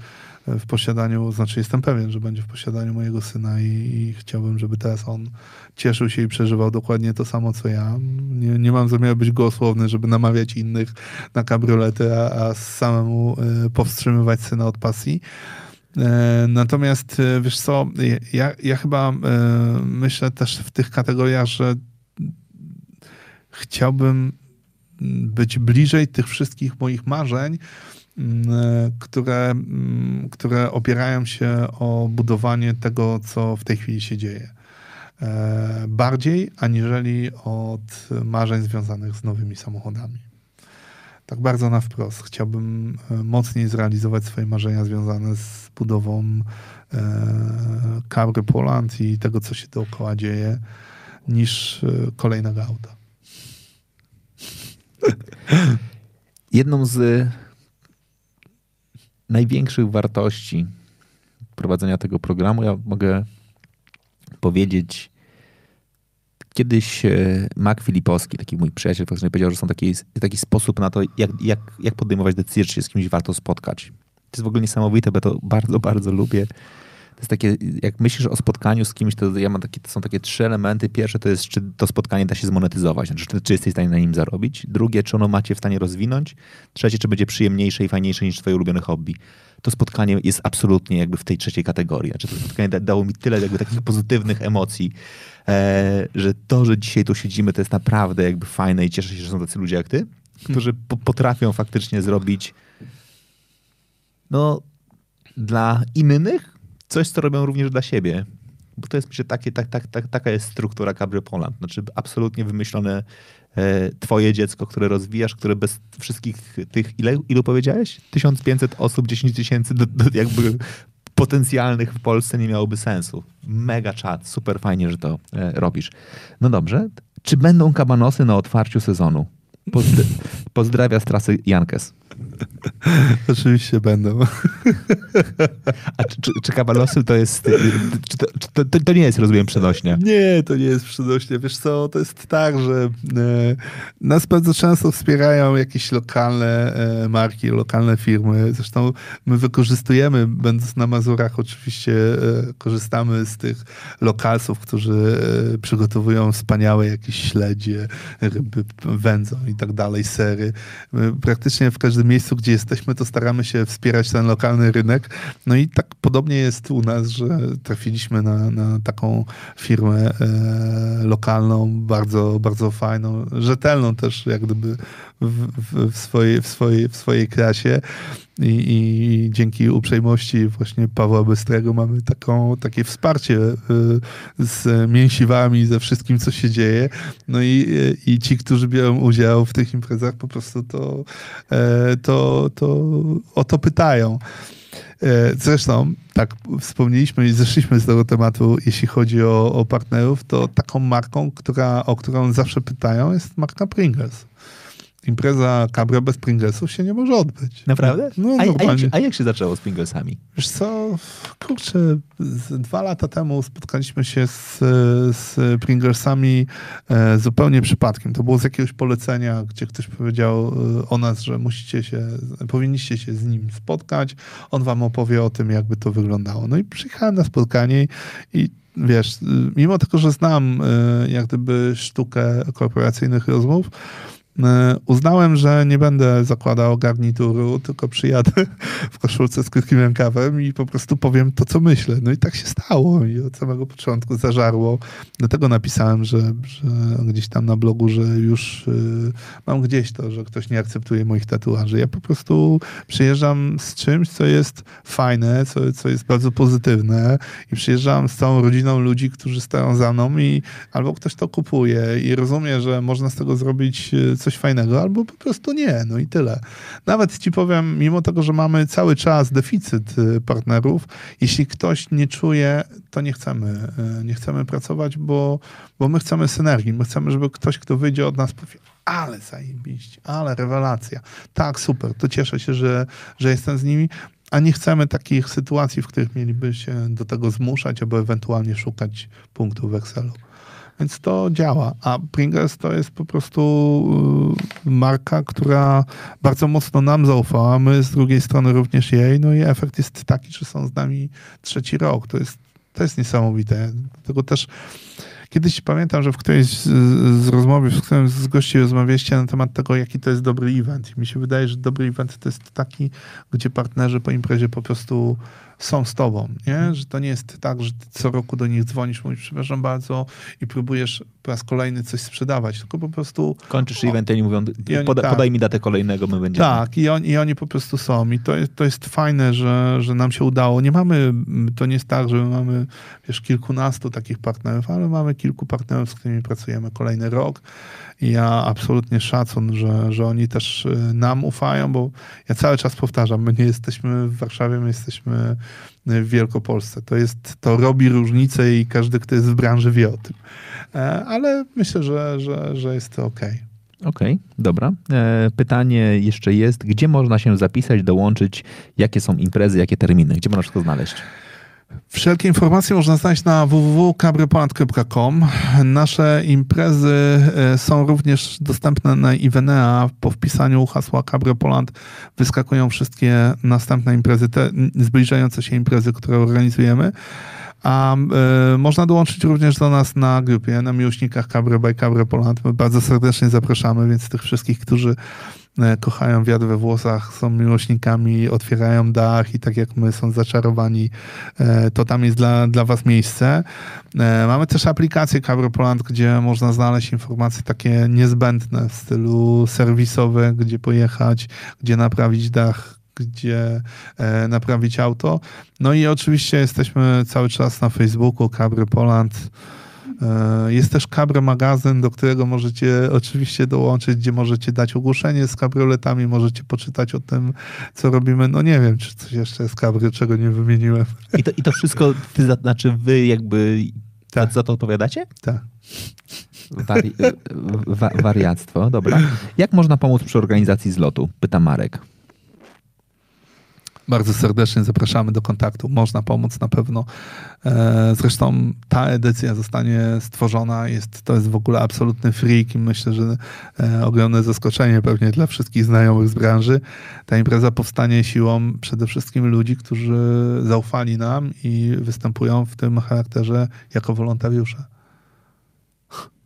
w posiadaniu, znaczy jestem pewien, że będzie w posiadaniu mojego syna i, i, chciałbym, żeby teraz on cieszył się i przeżywał dokładnie to samo, co ja. Nie, nie mam zamiaru być gołosłowny, żeby namawiać innych na kabriolety, a, a samemu y, powstrzymywać syna od pasji. E, natomiast e, wiesz co, ja, ja chyba e, myślę też w tych kategoriach, że chciałbym być bliżej tych wszystkich moich marzeń, Mm, które, mm, które opierają się o budowanie tego, co w tej chwili się dzieje. E, bardziej aniżeli od marzeń związanych z nowymi samochodami. Tak bardzo na wprost. Chciałbym e, mocniej zrealizować swoje marzenia związane z budową Cabry Poland i tego, co się dookoła dzieje, niż kolejnego auta. Jedną z największych wartości prowadzenia tego programu, ja mogę powiedzieć, kiedyś e, Mac Filipowski, taki mój przyjaciel, powiedział, że są taki, taki sposób na to, jak, jak, jak podejmować decyzję, czy się z kimś warto spotkać. To jest w ogóle niesamowite, bo to bardzo, bardzo lubię. To jest takie, jak myślisz o spotkaniu z kimś, to ja mam takie, to są takie trzy elementy. Pierwsze to jest, czy to spotkanie da się zmonetyzować, znaczy, czy, czy jesteś w stanie na nim zarobić. Drugie, czy ono macie w stanie rozwinąć. Trzecie, czy będzie przyjemniejsze i fajniejsze niż twoje ulubione hobby. To spotkanie jest absolutnie jakby w tej trzeciej kategorii. Znaczy, to spotkanie da, dało mi tyle jakby takich pozytywnych emocji, e, że to, że dzisiaj tu siedzimy, to jest naprawdę jakby fajne i cieszę się, że są tacy ludzie jak ty, którzy po, potrafią faktycznie zrobić no, dla innych coś, co robią również dla siebie. Bo to jest myślę, takie, tak, tak, tak, taka jest struktura Cabrio Poland. Znaczy absolutnie wymyślone e, twoje dziecko, które rozwijasz, które bez wszystkich tych, ile, ilu powiedziałeś? 1500 osób, 10 tysięcy jakby potencjalnych w Polsce nie miałoby sensu. Mega czat, super fajnie, że to e, robisz. No dobrze. Czy będą kabanosy na otwarciu sezonu? Pozdra pozdrawia z trasy Jankes. Oczywiście będą. A czy, czy, czy kabalosy to jest. Czy to, czy to, to, nie jest, rozumiem, przenośnia? Nie, to nie jest przenośnia. Wiesz co, to jest tak, że e, nas bardzo często wspierają jakieś lokalne e, marki, lokalne firmy. Zresztą my wykorzystujemy, będąc na Mazurach, oczywiście e, korzystamy z tych lokalców, którzy e, przygotowują wspaniałe jakieś śledzie, ryby, wędzą i tak dalej, sery. My praktycznie w każdym miejscu, gdzie jesteśmy, to staramy się wspierać ten lokalny rynek. No i tak podobnie jest u nas, że trafiliśmy na, na taką firmę e, lokalną, bardzo, bardzo fajną, rzetelną też jak gdyby w, w, swojej, w, swojej, w swojej klasie. I, I, dzięki uprzejmości właśnie Pawła Bystrego mamy taką, takie wsparcie y, z mięsiwami, ze wszystkim, co się dzieje. No i, i ci, którzy biorą udział w tych imprezach, po prostu to, e, to, to o to pytają. E, zresztą, tak wspomnieliśmy i zeszliśmy z tego tematu, jeśli chodzi o, o partnerów, to taką marką, która, o którą zawsze pytają, jest marka Pringles impreza Cabrio bez Pringlesów się nie może odbyć. Naprawdę? No, a, a, jak, a, jak, się zaczęło z Pringlesami? Wiesz co, kurczę, dwa lata temu spotkaliśmy się z, z Pringlesami e, zupełnie przypadkiem. To było z jakiegoś polecenia, gdzie ktoś powiedział e, o nas, że musicie się, powinniście się z nim spotkać. On wam opowie o tym, jakby to wyglądało. No i przyjechałem na spotkanie i wiesz, mimo tego, że znam e, jak gdyby sztukę korporacyjnych rozmów, E, uznałem, że nie będę zakładał garnituru, tylko przyjadę w koszulce z krótkim rękawem i po prostu powiem to, co myślę. No i tak się stało i od samego początku zażarło. Dlatego napisałem, że, że gdzieś tam na blogu, że już y, mam gdzieś to, że ktoś nie akceptuje moich tatuaży. Ja po prostu przyjeżdżam z czymś, co jest fajne, co, co jest bardzo pozytywne i przyjeżdżam z całą rodziną ludzi, którzy stoją za mną i albo ktoś to kupuje i rozumie, że można z tego zrobić coś fajnego, albo po prostu nie, no i tyle. Nawet ci powiem, mimo tego, że mamy cały czas deficyt y, partnerów, jeśli ktoś nie czuje, to nie chcemy, y, nie chcemy pracować, bo, bo my chcemy synergii, my chcemy, żeby ktoś, kto wyjdzie od nas, powie, ale zajebiście, ale rewelacja, tak, super, to cieszę się, że, że jestem z nimi, a nie chcemy takich sytuacji, w których mieliby się do tego zmuszać, albo ewentualnie szukać punktów w Excelu. Więc to działa. A Pringles to jest po prostu y, marka, która bardzo mocno nam zaufała. My z drugiej strony również jej. No i efekt jest taki, że są z nami trzeci rok. To jest, to jest niesamowite. Dlatego też Kiedyś pamiętam, że w którejś z, z rozmowy, w którymś z gości rozmawialiście na temat tego, jaki to jest dobry event. I mi się wydaje, że dobry event to jest taki, gdzie partnerzy po imprezie po prostu są z tobą, nie? Że to nie jest tak, że co roku do nich dzwonisz, mówisz, przepraszam bardzo i próbujesz po raz kolejny coś sprzedawać, tylko po prostu... Kończysz o, event i mówią, oni, poda, tak. podaj mi datę kolejnego, my będziemy. Tak, i, on, i oni po prostu są. I to jest, to jest fajne, że, że nam się udało. Nie mamy, to nie jest tak, że my mamy, wiesz, kilkunastu takich partnerów, ale mamy kilku partnerów, z którymi pracujemy kolejny rok. I ja absolutnie szacun, że, że oni też y, nam ufają, bo ja cały czas powtarzam, my nie jesteśmy w Warszawie, my jesteśmy w Wielkopolsce. To, jest, to robi różnicę i każdy, kto jest w branży wie o tym. E, ale myślę, że, że, że jest to ok. Okej, okay, dobra. E, pytanie jeszcze jest, gdzie można się zapisać, dołączyć, jakie są imprezy, jakie terminy, gdzie można wszystko znaleźć? Wszelkie informacje można znaleźć na www.cabrypoland.com. Nasze imprezy e, są również dostępne na Ivenea. Po wpisaniu hasła Cabrypoland wyskakują wszystkie następne imprezy, te zbliżające się imprezy, które organizujemy. A y, można dołączyć również do nas na grupie, na miłośnikach Cabry by Cabry Poland. My bardzo serdecznie zapraszamy, więc tych wszystkich, którzy kochają wiatr we włosach, są miłośnikami, otwierają dach i tak jak my są zaczarowani, e, to tam jest dla, dla was miejsce. E, mamy też aplikację Cabropoland, gdzie można znaleźć informacje takie niezbędne w stylu serwisowe, gdzie pojechać, gdzie naprawić dach, gdzie e, naprawić auto. No i oczywiście jesteśmy cały czas na Facebooku Cabry Poland. E, jest też Cabrio magazyn, do którego możecie oczywiście dołączyć, gdzie możecie dać ogłoszenie z kabrioletami, możecie poczytać o tym, co robimy. No nie wiem, czy coś jeszcze jest Cabrio, czego nie wymieniłem. I to, i to wszystko, ty, znaczy wy jakby tak. za to odpowiadacie? Tak. Wari wa wariactwo, dobra. Jak można pomóc przy organizacji zlotu? Pyta Marek. Bardzo serdecznie zapraszamy do kontaktu. Można pomóc na pewno. E, zresztą ta edycja zostanie stworzona. Jest, to jest w ogóle absolutny freak i myślę, że e, ogromne zaskoczenie pewnie dla wszystkich znajomych z branży. Ta impreza powstanie siłą przede wszystkim ludzi, którzy zaufali nam i występują w tym charakterze jako wolontariusze.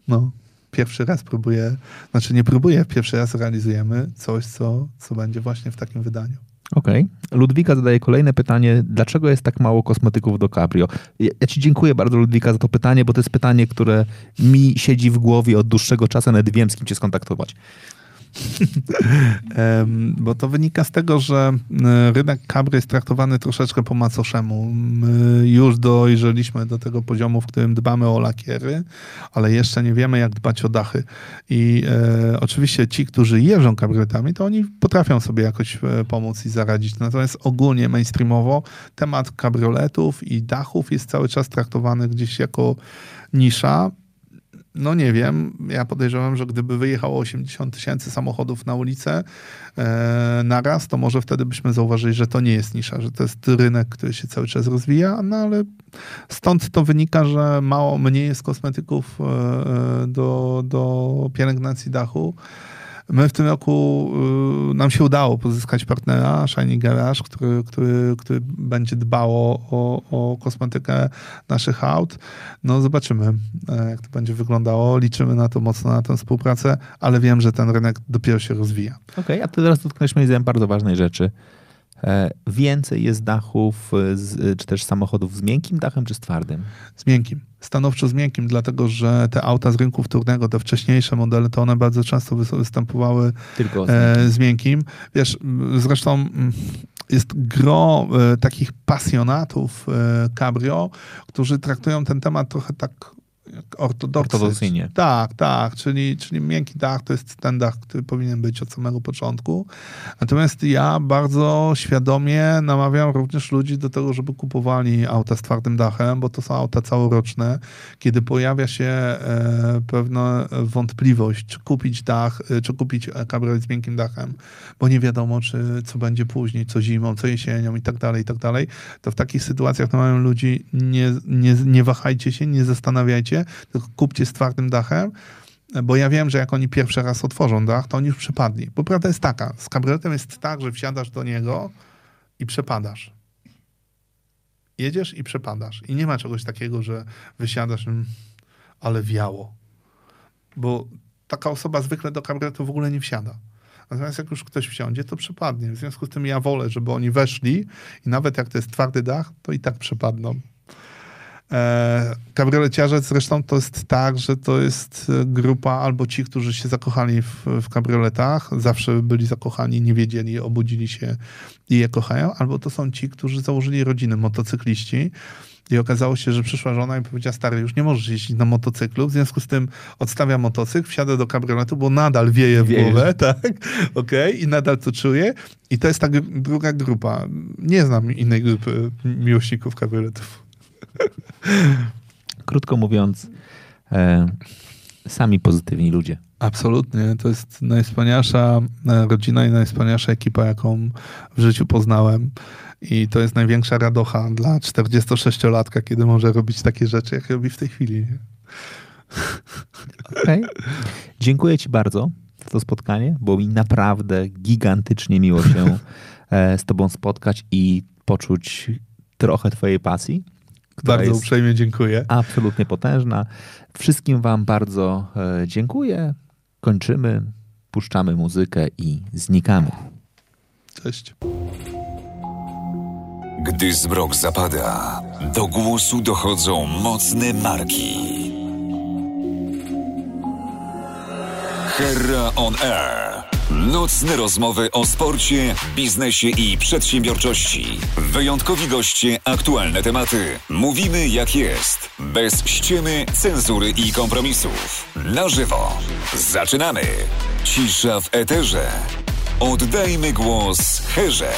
No, pierwszy raz próbuję, znaczy nie próbuję, pierwszy raz realizujemy coś, co, co będzie właśnie w takim wydaniu. Okej. Okay. Ludwika zadaje kolejne pytanie. Dlaczego jest tak mało kosmetyków do Caprio? Ja, ja, ci dziękuję bardzo, Ludwika, za to pytanie, bo to jest pytanie, które mi siedzi w głowie od dłuższego czasu, nawet wiem, z kim cię skontaktować. Bo to wynika z tego, że e, rynek kabry jest traktowany troszeczkę po macoszemu. My już dojrzeliśmy do tego poziomu, w którym dbamy o lakiery, ale jeszcze nie wiemy, jak dbać o dachy. I e, oczywiście ci, którzy jeżdżą kabrytami, to oni potrafią sobie jakoś e, pomóc i zaradzić. Natomiast ogólnie mainstreamowo temat kabrioletów i dachów jest cały czas traktowany gdzieś jako nisza no nie wiem, ja podejrzewam, że gdyby wyjechało 80 tysięcy samochodów na ulicę e, naraz, to może wtedy byśmy zauważyli, że to nie jest nisza, że to jest rynek, który się cały czas rozwija, no ale stąd to wynika, że mało, mniej jest kosmetyków e, e do, do pielęgnacji dachu. My w tym roku y, nam się udało pozyskać partnera, Shiny Garage, który, który, który będzie dbało o, o kosmetykę naszych aut. No zobaczymy, e, jak to będzie wyglądało. Liczymy na to mocno, na tę współpracę, ale wiem, że ten rynek dopiero się rozwija. Okej, okay, a ty teraz dotknąłeś moim bardzo ważnej rzeczy. E, więcej jest dachów, e, z, czy też samochodów z miękkim dachem, czy z twardym? Z miękkim. Stanowczo z miękkim, dlatego że te auta z rynku wtórnego, te wcześniejsze modele, to one bardzo często występowały Tylko z, e, miękkim. z miękkim. Wiesz, zresztą jest gro takich pasjonatów cabrio, którzy traktują ten temat trochę tak ortodoksy. Ortodoksyjnie. Tak, tak, czyli, czyli miękki dach to jest ten dach, który powinien być od samego początku. Natomiast ja bardzo świadomie namawiam również ludzi do tego, żeby kupowali auta z twardym dachem, bo to są auta całoroczne. Kiedy pojawia się e, pewna wątpliwość, czy kupić dach, e, czy kupić kabriolet z miękkim dachem, bo nie wiadomo, czy co będzie później, co zimą, co jesienią i tak dalej, i tak dalej, to w takich sytuacjach namawiam ludzi, nie, nie, nie wahajcie się, nie zastanawiajcie, tylko kupcie z twardym dachem, bo ja wiem, że jak oni pierwszy raz otworzą dach, to oni już przepadli. Bo prawda jest taka, z kabrioletem jest tak, że wsiadasz do niego i przepadasz. Jedziesz i przepadasz. I nie ma czegoś takiego, że wysiadasz, mm, ale wiało. Bo taka osoba zwykle do kabrioletu w ogóle nie wsiada. Natomiast jak już ktoś wsiądzie, to przepadnie. W związku z tym ja wolę, żeby oni weszli i nawet jak to jest twardy dach, to i tak przepadną. E, kabrioleciarze zresztą to jest tak, że to jest e, grupa albo ci, którzy się zakochali w, w kabrioletach, zawsze byli zakochani, nie wiedzieli, obudzili się i je kochają, albo to są ci, którzy założyli rodziny, motocykliści. I okazało się, że przyszła żona i powiedziała, stary, już nie możesz jeździć na motocyklu, w związku z tym odstawia motocykl, wsiada do kabrioletu, bo nadal wieje w głowę, tak? Okej, okay? i nadal to czuje. I to jest ta druga grupa. Nie znam innej grupy miłośników kabrioletów. Krótko mówiąc, e, sami pozytywni ludzie. Absolutnie. To jest najwspanialsza e, rodzina i najwspanialsza ekipa, jaką w życiu poznałem. I to jest największa radocha dla 46-latka, kiedy może robić takie rzeczy, jak robi w tej chwili. Okay. Dziękuję Ci bardzo za to spotkanie. Było mi naprawdę gigantycznie miło się e, z Tobą spotkać i poczuć trochę Twojej pasji. Bardzo uprzejmie dziękuję. Absolutnie potężna. Wszystkim Wam bardzo e, dziękuję. Kończymy, puszczamy muzykę i znikamy. Cześć. Gdy zmrok zapada, do głosu dochodzą mocne marki. Herra on Air. Nocne rozmowy o sporcie, biznesie i przedsiębiorczości. Wyjątkowi goście, aktualne tematy. Mówimy jak jest. Bez ściemy, cenzury i kompromisów. Na żywo. Zaczynamy. Cisza w eterze. Oddajmy głos Herze.